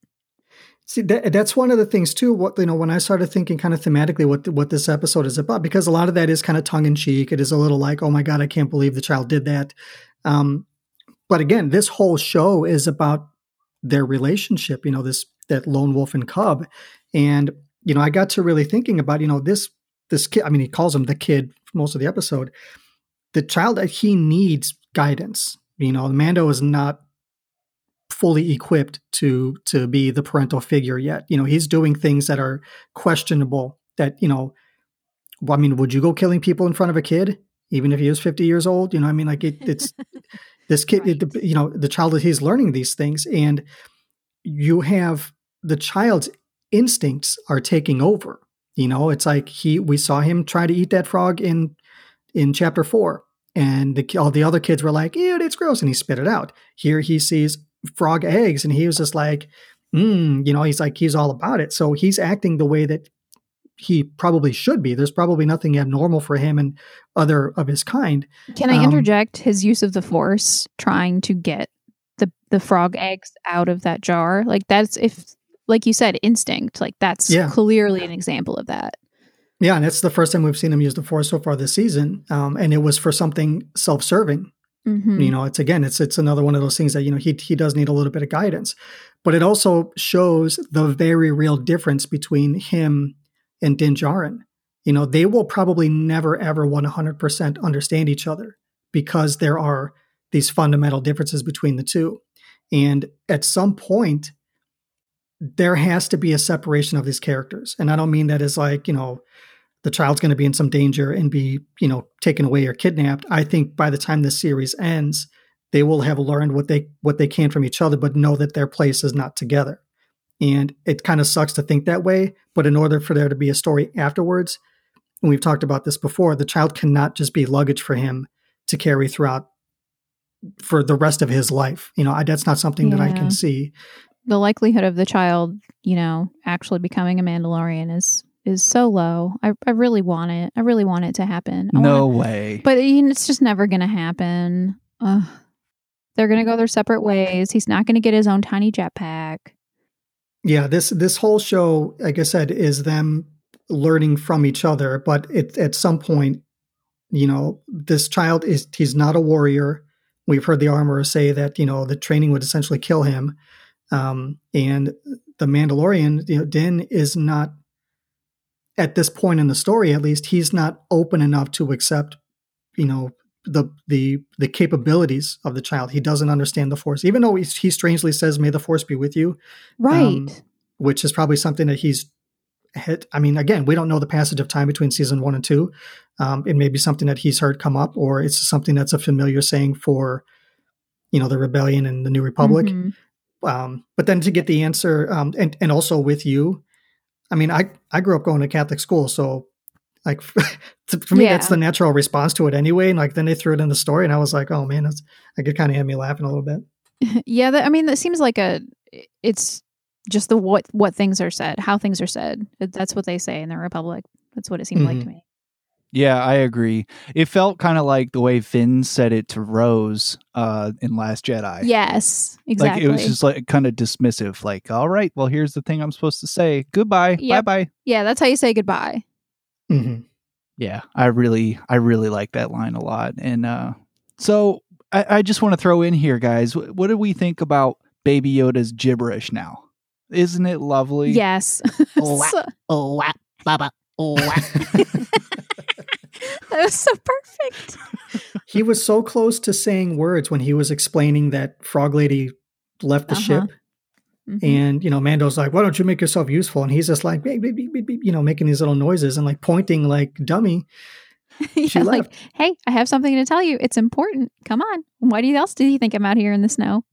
See, that, that's one of the things too. What you know, when I started thinking kind of thematically, what what this episode is about, because a lot of that is kind of tongue in cheek. It is a little like, oh my god, I can't believe the child did that. Um, but again, this whole show is about their relationship. You know, this that lone wolf and cub, and you know, I got to really thinking about you know this this kid. I mean, he calls him the kid most of the episode. The child that he needs guidance. You know, Mando is not fully equipped to to be the parental figure yet. You know, he's doing things that are questionable. That you know, I mean, would you go killing people in front of a kid, even if he was fifty years old? You know, I mean, like it, it's this kid. It, you know, the child he's learning these things, and you have the child's instincts are taking over. You know, it's like he we saw him try to eat that frog in in chapter four, and the, all the other kids were like, "Ew, it's gross," and he spit it out. Here he sees frog eggs, and he was just like, mm, you know, he's like he's all about it. So he's acting the way that he probably should be. There's probably nothing abnormal for him and other of his kind.
Can I
Um,
interject his use of the force trying to get the the frog eggs out of that jar? Like that's if like you said instinct. Like that's
Yeah.
clearly an example of that.
Yeah, and it's the first time we've seen him use the force so far this season, um, and it was for something self-serving.
Mhm.
You know, it's again, it's it's another one of those things that you know he he does need a little bit of guidance, but it also shows the very real difference between him and Din Djarin. You know, they will probably never ever one hundred percent understand each other because there are these fundamental differences between the two, and at some point, there has to be a separation of these characters, and I don't mean that as like you know the child's going to be in some danger and be, you know, taken away or kidnapped. I think by the time this series ends, they will have learned what they what they can from each other, but know that their place is not together. And it kind of sucks to think that way, but in order for there to be a story afterwards, and we've talked about this before, the child cannot just be luggage for him to carry throughout for the rest of his life. You know, I, that's not something that I can see.
The likelihood of the child, you know, actually becoming a Mandalorian is is so low. I I really want it. I really want it to happen. I
No
wanna-
way.
but it's just never going to happen. Ugh. They're going to go their separate ways. He's not going to get his own tiny jetpack.
Yeah, this this whole show, like I said, is them learning from each other. But it, at some point, you know, this child is he's not a warrior. We've heard the armorer say that you know the training would essentially kill him, um, and the Mandalorian, you know, Din is not at this point in the story. At least he's not open enough to accept, you know, the the the capabilities of the child. He doesn't understand the Force, even though he, he strangely says, "May the Force be with you."
Right.
Um, which is probably something that he's hit. I mean, again, we don't know the passage of time between season one and two. Um, it may be something that he's heard come up, or it's something that's a familiar saying for, you know, the rebellion and the New Republic.
Mhm.
Um, but then to get the answer, um, and and also with you, I mean, I I grew up going to Catholic school, so like for me,
Yeah.
that's the natural response to it anyway. And like then they threw it in the story, and I was like, oh man, that's like it kind of had me laughing a little bit.
yeah, that, I mean, that seems like a. It's just the what what things are said, how things are said. That's what they say in the Republic. That's what it seemed like to
Mhm.
me.
Yeah, I agree. It felt kind of like the way Finn said it to Rose uh, in Last Jedi.
Yes, exactly.
Like it was just like kind of dismissive. Like, all right, well, here's the thing I'm supposed to say. Goodbye.
Yep.
Bye bye.
yeah, that's how you say goodbye.
Hmm
Yeah, I really, I really like that line a lot. And uh, so I, I just want to throw in here, guys. wh- What do we think about Baby Yoda's gibberish now? Isn't it lovely?
Yes.
Wow.
So-
Oh, baba. Oh,
that was so perfect.
He was so close to saying words when he was explaining that Frog Lady left the
Uh-huh.
ship.
Mhm.
And, you know, Mando's like, why don't you make yourself useful? And he's just like, beep, beep, beep, beep, beep, you know, making these little noises and like pointing like dummy.
yeah,
she
like,
left.
hey, I have something to tell you. It's important. Come on. Why do you else do you think I'm out here in the snow?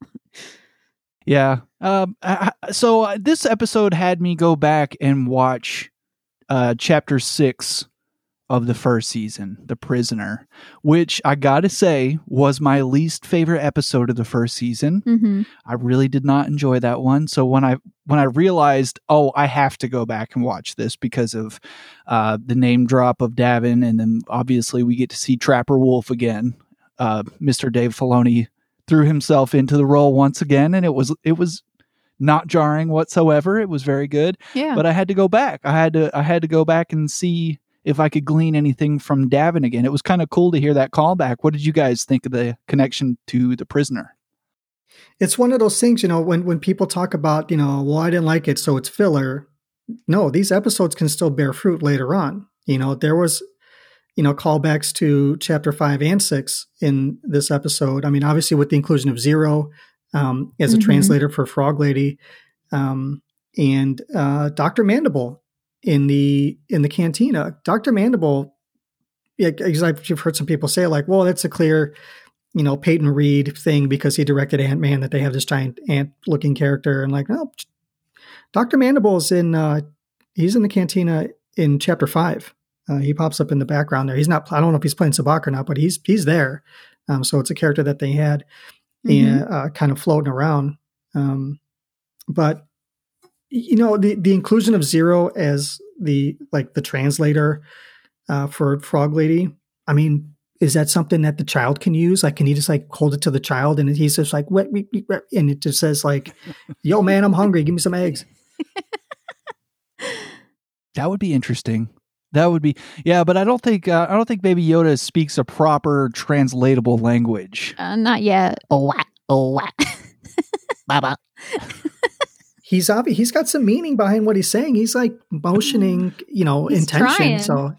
Yeah. Um. I, I- so uh, this episode had me go back and watch uh chapter six of the first season, The Prisoner, which I gotta say was my least favorite episode of the first season.
Mm-hmm.
I really did not enjoy that one. So when I when I realized, oh, I have to go back and watch this because of uh, the name drop of Davan, and then obviously we get to see Trapper Wolf again. Uh, Mr. Dave Filoni threw himself into the role once again, and it was it was not jarring whatsoever. It was very good.
Yeah.
But I had to go back. I had to I had to go back and see if I could glean anything from Davan again. It was kind of cool to hear that callback. What did you guys think of the connection to the prisoner?
It's one of those things, you know, when when people talk about, you know, well, I didn't like it, so it's filler. No, these episodes can still bear fruit later on. You know, there was, you know, callbacks to chapter five and six in this episode. I mean, obviously with the inclusion of Zero um, as a
Mhm.
translator for Frog Lady, um, and uh, Doctor Mandible in the in the cantina. Doctor Mandible, yeah, because I've you've heard some people say like, well, that's a clear you know Peyton Reed thing because he directed Ant Man that they have this giant ant looking character and like no, Doctor Mandible's in uh, he's in the cantina in chapter five. Uh, he pops up in the background there. He's not. I don't know if he's playing sabacc or not, but he's he's there. Um, so it's a character that they had and uh, kind of floating around. Um, but you know the the inclusion of Zero as the like the translator uh, for Frog Lady. I mean, is that something that the child can use? Like, can he just like hold it to the child and he's just like, what, and it just says like, "Yo, man, I'm hungry. Give me some eggs."
That would be interesting. That would be yeah, but I don't think uh, I don't think Baby Yoda speaks a proper translatable language.
Uh, not yet.
Oh, wah, oh, wah. Baba.
He's obvious. He's got some meaning behind what he's saying. He's like motioning, you know,
He's
intention.
trying.
So,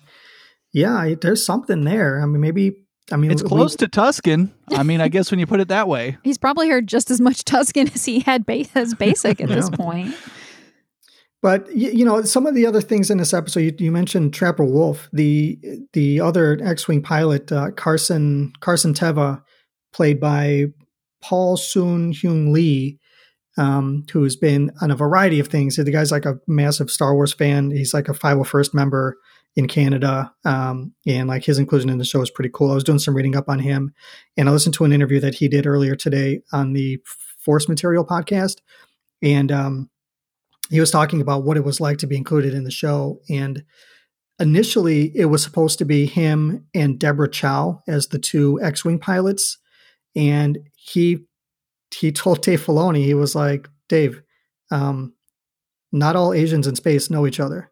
yeah, there's something there. I mean, maybe. I mean,
It's
we-
close to Tusken. I mean, I guess when you put it that way.
He's probably heard just as much Tusken as he had ba- as basic at this point.
But y- you know, some of the other things in this episode, you, you mentioned Trapper Wolf, the the other X-wing pilot, uh, Carson Carson Teva, played by Paul Sun-Hyung Lee, um, who has been on a variety of things. The guy's like a massive Star Wars fan. He's like a 501st member in Canada, um, and like his inclusion in the show is pretty cool. I was doing some reading up on him, and I listened to an interview that he did earlier today on the Force Material podcast, and um, he was talking about what it was like to be included in the show. And initially, it was supposed to be him and Deborah Chow as the two X-wing pilots, and he he told Dave Filoni, he was like, Dave, um, not all Asians in space know each other.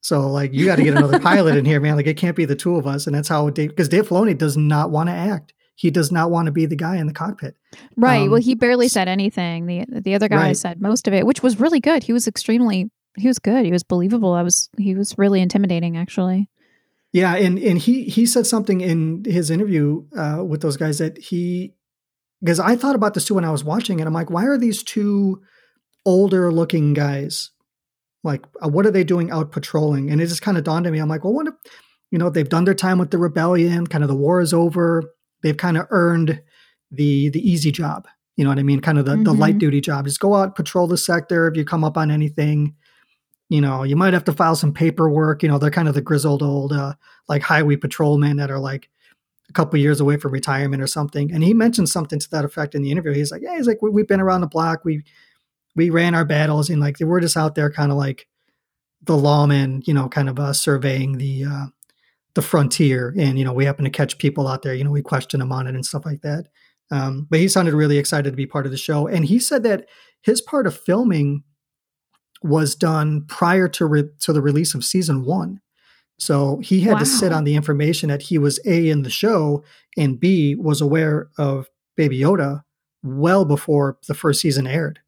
So like you got to get another pilot in here, man. Like it can't be the two of us. And that's how Dave because Dave Filoni does not want to act. He does not want to be the guy in the cockpit.
Right.
Um,
well, he barely said anything. The the other guy
Right.
said most of it, which was really good. He was extremely he was good. He was believable. I was he was really intimidating actually.
Yeah, and and he he said something in his interview uh, with those guys that he because I thought about this too when I was watching it. I'm like, why are these two older looking guys like uh, what are they doing out patrolling? And it just kind of dawned on me. I'm like, well, what if you know they've done their time with the rebellion, kind of the war is over. They've kind of earned the the easy job. You know what I mean? Kind of the, the
Mhm.
light duty job. Just go out, patrol the sector. If you come up on anything, you know, you might have to file some paperwork. You know, they're kind of the grizzled old uh, like highway patrolmen that are like a couple years away from retirement or something. And he mentioned something to that effect in the interview. He's like, yeah, he's like, we, we've been around the block. We we ran our battles, and like we're just out there, kind of like the lawman, you know, kind of uh, surveying the uh, the frontier. And you know, we happen to catch people out there. You know, we question them on it and stuff like that. Um, but he sounded really excited to be part of the show, and he said that his part of filming was done prior to re- to the release of season one. So he had to sit on the information that he was A in the show and B was aware of Baby Yoda well before the first season aired.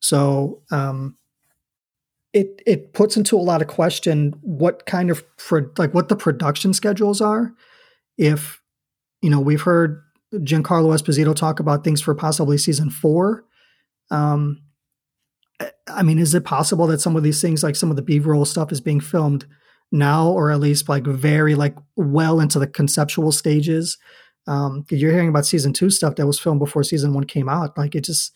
So um, it it puts into a lot of question what kind of pro- like what the production schedules are. If you know, we've heard Giancarlo Esposito talk about things for possibly season four. Um, I mean, is it possible that some of these things, like some of the B roll stuff, is being filmed now, or at least like very like well into the conceptual stages? Um, you're hearing about season two stuff that was filmed before season one came out. Like it just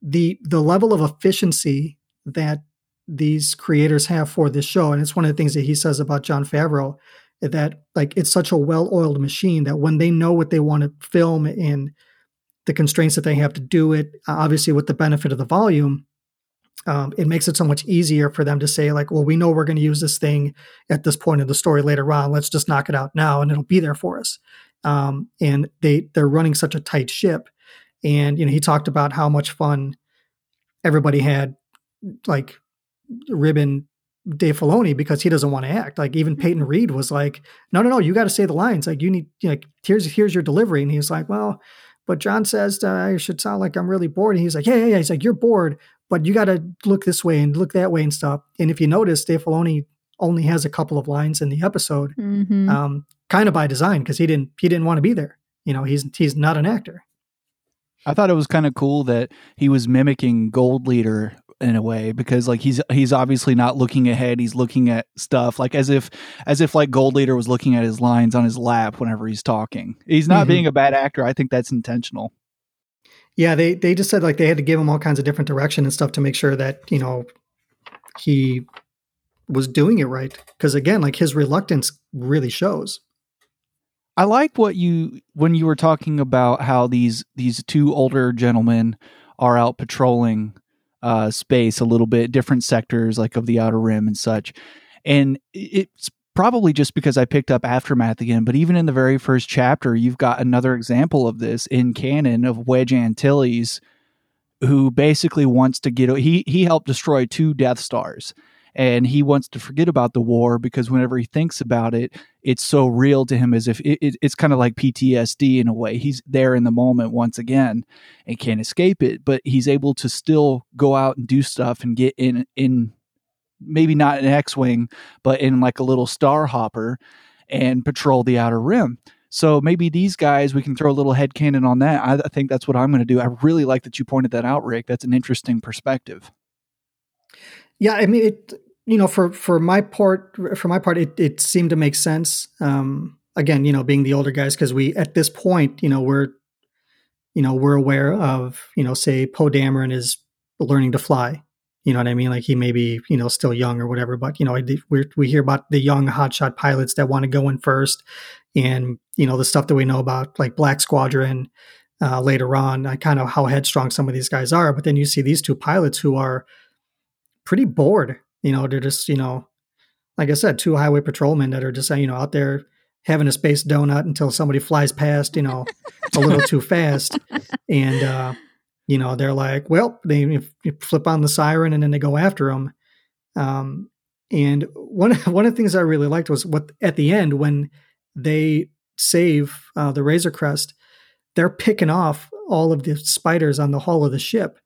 the the level of efficiency that these creators have for this show, and it's one of the things that he says about Jon Favreau that like it's such a well-oiled machine that when they know what they want to film and the constraints that they have to do it, obviously with the benefit of the volume, um, it makes it so much easier for them to say like, well, we know we're going to use this thing at this point in the story later on. Let's just knock it out now, and it'll be there for us. Um, and they they're running such a tight ship. And you know, he talked about how much fun everybody had like ribbon Dave Filoni because he doesn't want to act. Like even Peyton Reed was like, "No, no, no, you got to say the lines. Like you need like here's here's your delivery." And he's like, "Well, but Jon says uh, I should sound like I'm really bored." And he's like, "Yeah, yeah, yeah." He's like, "You're bored, but you got to look this way and look that way and stuff." And if you notice, Dave Filoni only has a couple of lines in the episode,
Mhm.
um, kind of by design because he didn't he didn't want to be there. You know, he's he's not an actor.
I thought it was kind of cool that he was mimicking Gold Leader in a way because like he's he's obviously not looking ahead he's looking at stuff like as if as if like Gold Leader was looking at his lines on his lap whenever he's talking he's not
Mhm.
being a bad actor i think that's intentional
Yeah, they they just said like they had to give him all kinds of different direction and stuff to make sure that you know he was doing it right. Because again, like his reluctance really shows.
I like what you when you were talking about how these these two older gentlemen are out patrolling uh space a little bit, different sectors like of the outer rim and such. And it's probably just because I picked up Aftermath again, but even in the very first chapter, you've got another example of this in canon of Wedge Antilles who basically wants to get he he helped destroy two Death Stars and he wants to forget about the war because whenever he thinks about it it's so real to him as if it, it, it's kind of like PTSD in a way. He's there in the moment once again and can't escape it, but he's able to still go out and do stuff and get in in maybe not an X-wing, but in like a little star hopper and patrol the outer rim. So maybe these guys, we can throw a little headcanon on that. I, I think that's what I'm going to do. I really like that you pointed that out, Rick. That's an interesting perspective.
Yeah, I mean it. You know, for for my part, for my part, it it seemed to make sense. Um, again, you know, being the older guys, because we at this point, you know, we're, you know, we're aware of, you know, say Poe Dameron is learning to fly. You know what I mean? Like he may be, you know, still young or whatever, but you know, we we hear about the young hotshot pilots that want to go in first, and you know the stuff that we know about like Black Squadron uh, later on. I kind of how headstrong some of these guys are, but then you see these two pilots who are pretty bored. You know, they're just, you know, like I said, two highway patrolmen that are just, you know, out there having a space donut until somebody flies past, you know, a little too fast. And, uh, you know, they're like, well, they flip on the siren and then they go after them. Um, and one, one of the things I really liked was what at the end when they save uh, the Razor Crest, they're picking off all of the spiders on the hull of the ship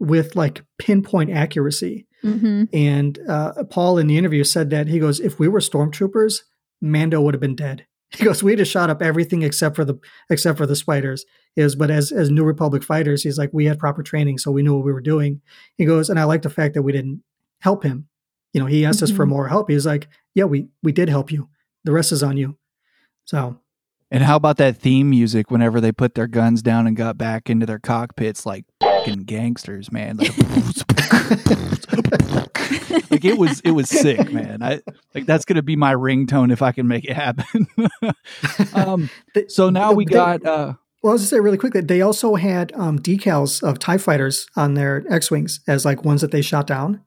with like pinpoint accuracy.
Mm-hmm.
And uh, Paul in the interview said that he goes, if we were stormtroopers, Mando would have been dead. He goes, we just shot up everything except for the except for the spiders. Is but as as New Republic fighters, he's like, we had proper training, so we knew what we were doing. He goes, and I like the fact that we didn't help him. You know, he asked us for
Mhm.
more help. He's like, yeah, we we did help you. The rest is on you. So
And how about that theme music whenever they put their guns down and got back into their cockpits like fucking gangsters, man. Like, like it was it was sick, man. I like that's gonna be my ringtone if I can make it happen. um
They-
so now we
they-
got uh
Well, I was just say really quickly, they also had um, decals of Tie fighters on their X wings as like ones that they shot down.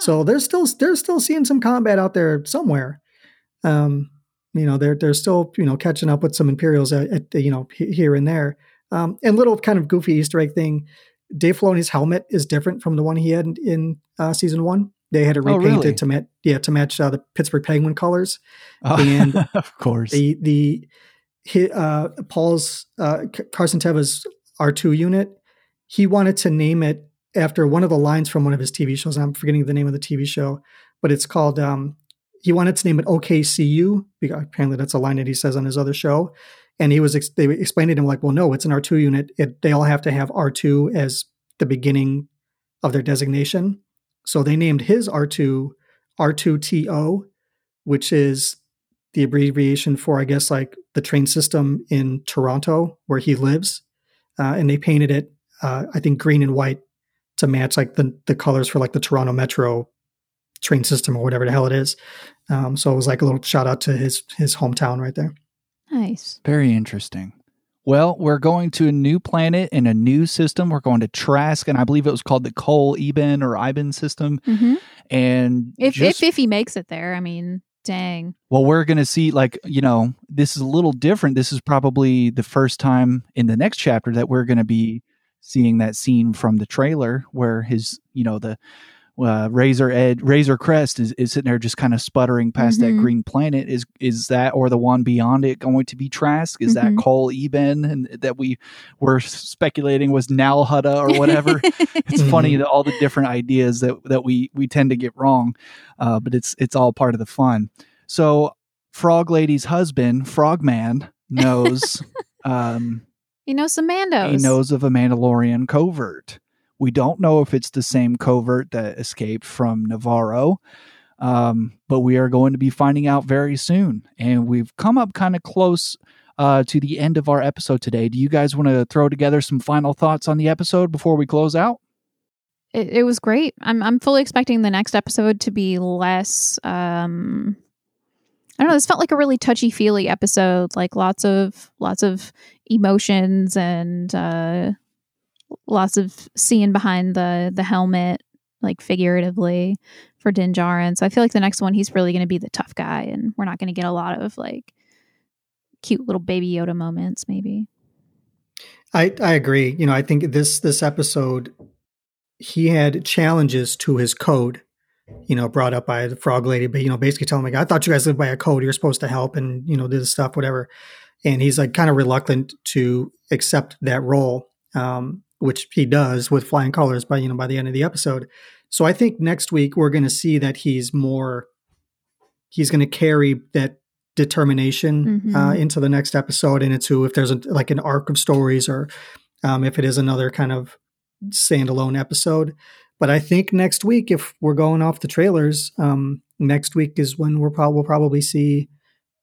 So they're still they're still seeing some combat out there somewhere. Um, you know, they're they're still you know catching up with some Imperials at, at you know here and there. Um, and little kind of goofy Easter egg thing. Dave Filoni's helmet is different from the one he had in, in uh, season one. They had it
Oh,
repainted
really?
to match yeah to match uh, the Pittsburgh Penguin colors
and
And
of course.
the the uh, Paul's uh, Carson Teva's R two unit. He wanted to name it after one of the lines from one of his TV shows. I'm forgetting the name of the TV show, but it's called. Um, he wanted to name it OKCU because apparently that's a line that he says on his other show. And he was ex- they explained it to him like, well, no, it's an R two unit. It, they all have to have R two as the beginning of their designation. So they named his R two R two TO, which is the abbreviation for, I guess, like the train system in Toronto where he lives. Uh, and they painted it, uh, I think, green and white to match like the, the colors for like the Toronto Metro train system or whatever the hell it is. Um, so it was like a little shout out to his his hometown right there.
Nice.
Very interesting. Well, we're going to a new planet and a new system. We're going to Trask, and I believe it was called the Cole Eben or Iben system.
hmm
And
If,
just,
if if he makes it there, I mean, dang.
well, we're going to see, like, you know, this is a little different. This is probably the first time in the next chapter that we're going to be seeing that scene from the trailer where his, you know, the uh, Razor Ed Razor Crest is, is sitting there just kind of sputtering past that
Mhm.
green planet. Is is that or the one beyond it going to be Trask? Is
Mhm.
that Cole Eben and that we were speculating was Nalhutta or whatever? it's funny that all the different ideas that that we we tend to get wrong, uh, but it's it's all part of the fun. So Frog Lady's husband, Frogman, knows um,
you know, some Mandos.
he knows of a Mandalorian covert. We don't know if it's the same covert that escaped from Navarro, um, but we are going to be finding out very soon. And we've come up kind of close uh, to the end of our episode today. Do you guys want to throw together some final thoughts on the episode before we close out?
it, it was great. I'm I'm fully expecting the next episode to be less. Um, I don't know. This felt like a really touchy feely episode. Like lots of lots of emotions and uh, lots of seeing behind the the helmet, like figuratively for Din Djarin. So I feel like the next one he's really going to be the tough guy, and we're not going to get a lot of like cute little baby Yoda moments. Maybe.
I, I agree. You know, I think this this episode he had challenges to his code, you know, brought up by the frog lady, but you know, basically telling him like, I thought you guys lived by a code, you're supposed to help and you know, do this stuff, whatever. And he's like kind of reluctant to accept that role, um, which he does with flying colors by you know by the end of the episode. So I think next week we're gonna see that he's more he's gonna carry that determination
Mhm.
uh, into the next episode and into if there's a, like an arc of stories or um, if it is another kind of standalone episode. But I think next week, if we're going off the trailers, um, next week is when we're prob- we'll probably see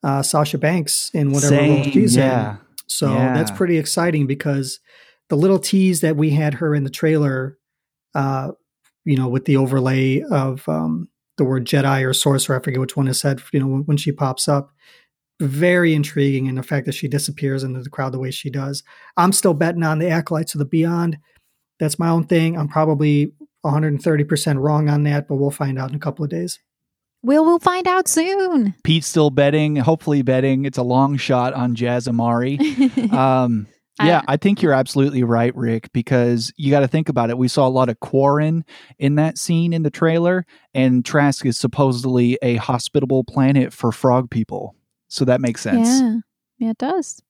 uh, Sasha Banks in whatever role
Same,
she's
yeah.
in. So that's pretty exciting because the little tease that we had her in the trailer, uh, you know, with the overlay of um, the word Jedi or sorcerer, I forget which one is said, you know, when, when she pops up, very intriguing. And the fact that she disappears into the crowd the way she does. I'm still betting on the Acolytes of the Beyond. That's my own thing. I'm probably 130% wrong on that, but we'll find out in a couple of days.
We'll we'll find out soon.
Pete's still betting, hopefully betting. It's a long shot on Jazz Amari. Um, yeah, I think you're absolutely right, Rick, because you got to think about it. We saw a lot of Quarren in that scene in the trailer, and Trask is supposedly a hospitable planet for frog people. So that makes sense.
Yeah, yeah, it does.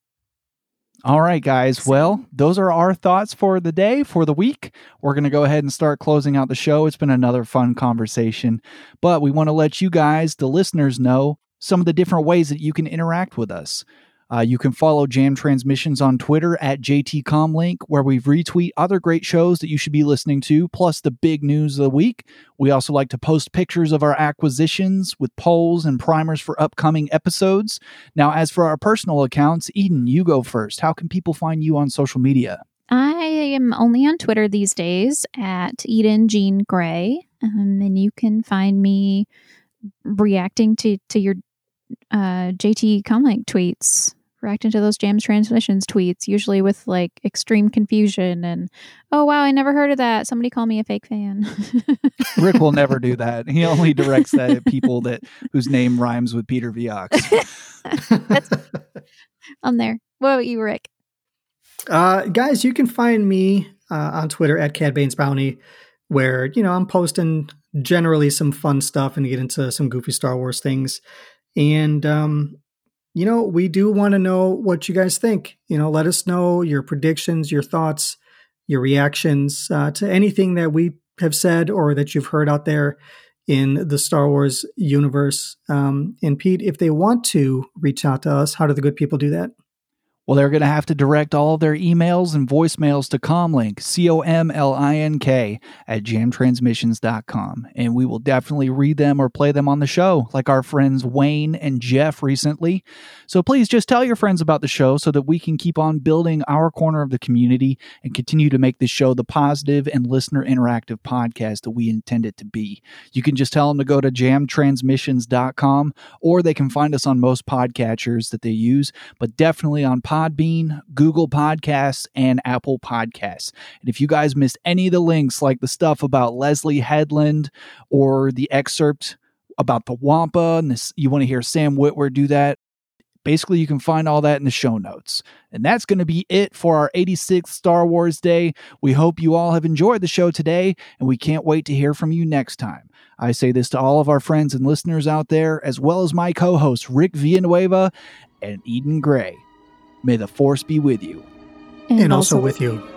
All right, guys. Well, those are our thoughts for the day, for the week. We're going to go ahead and start closing out the show. It's been another fun conversation, but we want to let you guys, the listeners, know some of the different ways that you can interact with us. Uh, you can follow Jam Transmissions on Twitter at JTComLink, where we retweet other great shows that you should be listening to, plus the big news of the week. We also like to post pictures of our acquisitions with polls and primers for upcoming episodes. Now, as for our personal accounts, Eden, you go first. How can people find you on social media?
I am only on Twitter these days at Eden Jean Gray, um, and you can find me reacting to to your uh, JT Comlink tweets, reacting to those Jams Transmissions tweets, usually with like extreme confusion and oh wow, I never heard of that. Somebody call me a fake fan.
Rick will never do that. He only directs that at people that whose name rhymes with Peter Viox.
I'm there. What about you, Rick?
Uh, guys, you can find me uh, on Twitter at Cadbane's Bounty, where you know I'm posting generally some fun stuff and get into some goofy Star Wars things. And um, you know, we do want to know what you guys think. You know, let us know your predictions, your thoughts, your reactions uh, to anything that we have said or that you've heard out there in the Star Wars universe. Um, and Pete, if they want to reach out to us, how do the good people do that?
Well, they're going to have to direct all of their emails and voicemails to Comlink, C O M L I N K, at jamtransmissions.com. And we will definitely read them or play them on the show, like our friends Wayne and Jeff recently. So please just tell your friends about the show so that we can keep on building our corner of the community and continue to make this show the positive and listener interactive podcast that we intend it to be. You can just tell them to go to jamtransmissions.com or they can find us on most podcatchers that they use, but definitely on Podbean, Google Podcasts, and Apple Podcasts. And if you guys missed any of the links, like the stuff about Leslie Headland or the excerpt about the Wampa, and this, you want to hear Sam Witwer do that, Basically, you can find all that in the show notes. And that's going to be it for our 86th Star Wars Day. We hope you all have enjoyed the show today, and we can't wait to hear from you next time. I say this to all of our friends and listeners out there, as well as my co hosts, Rick Villanueva and Eden Gray. May the Force be with you.
And, also with you.
Oh,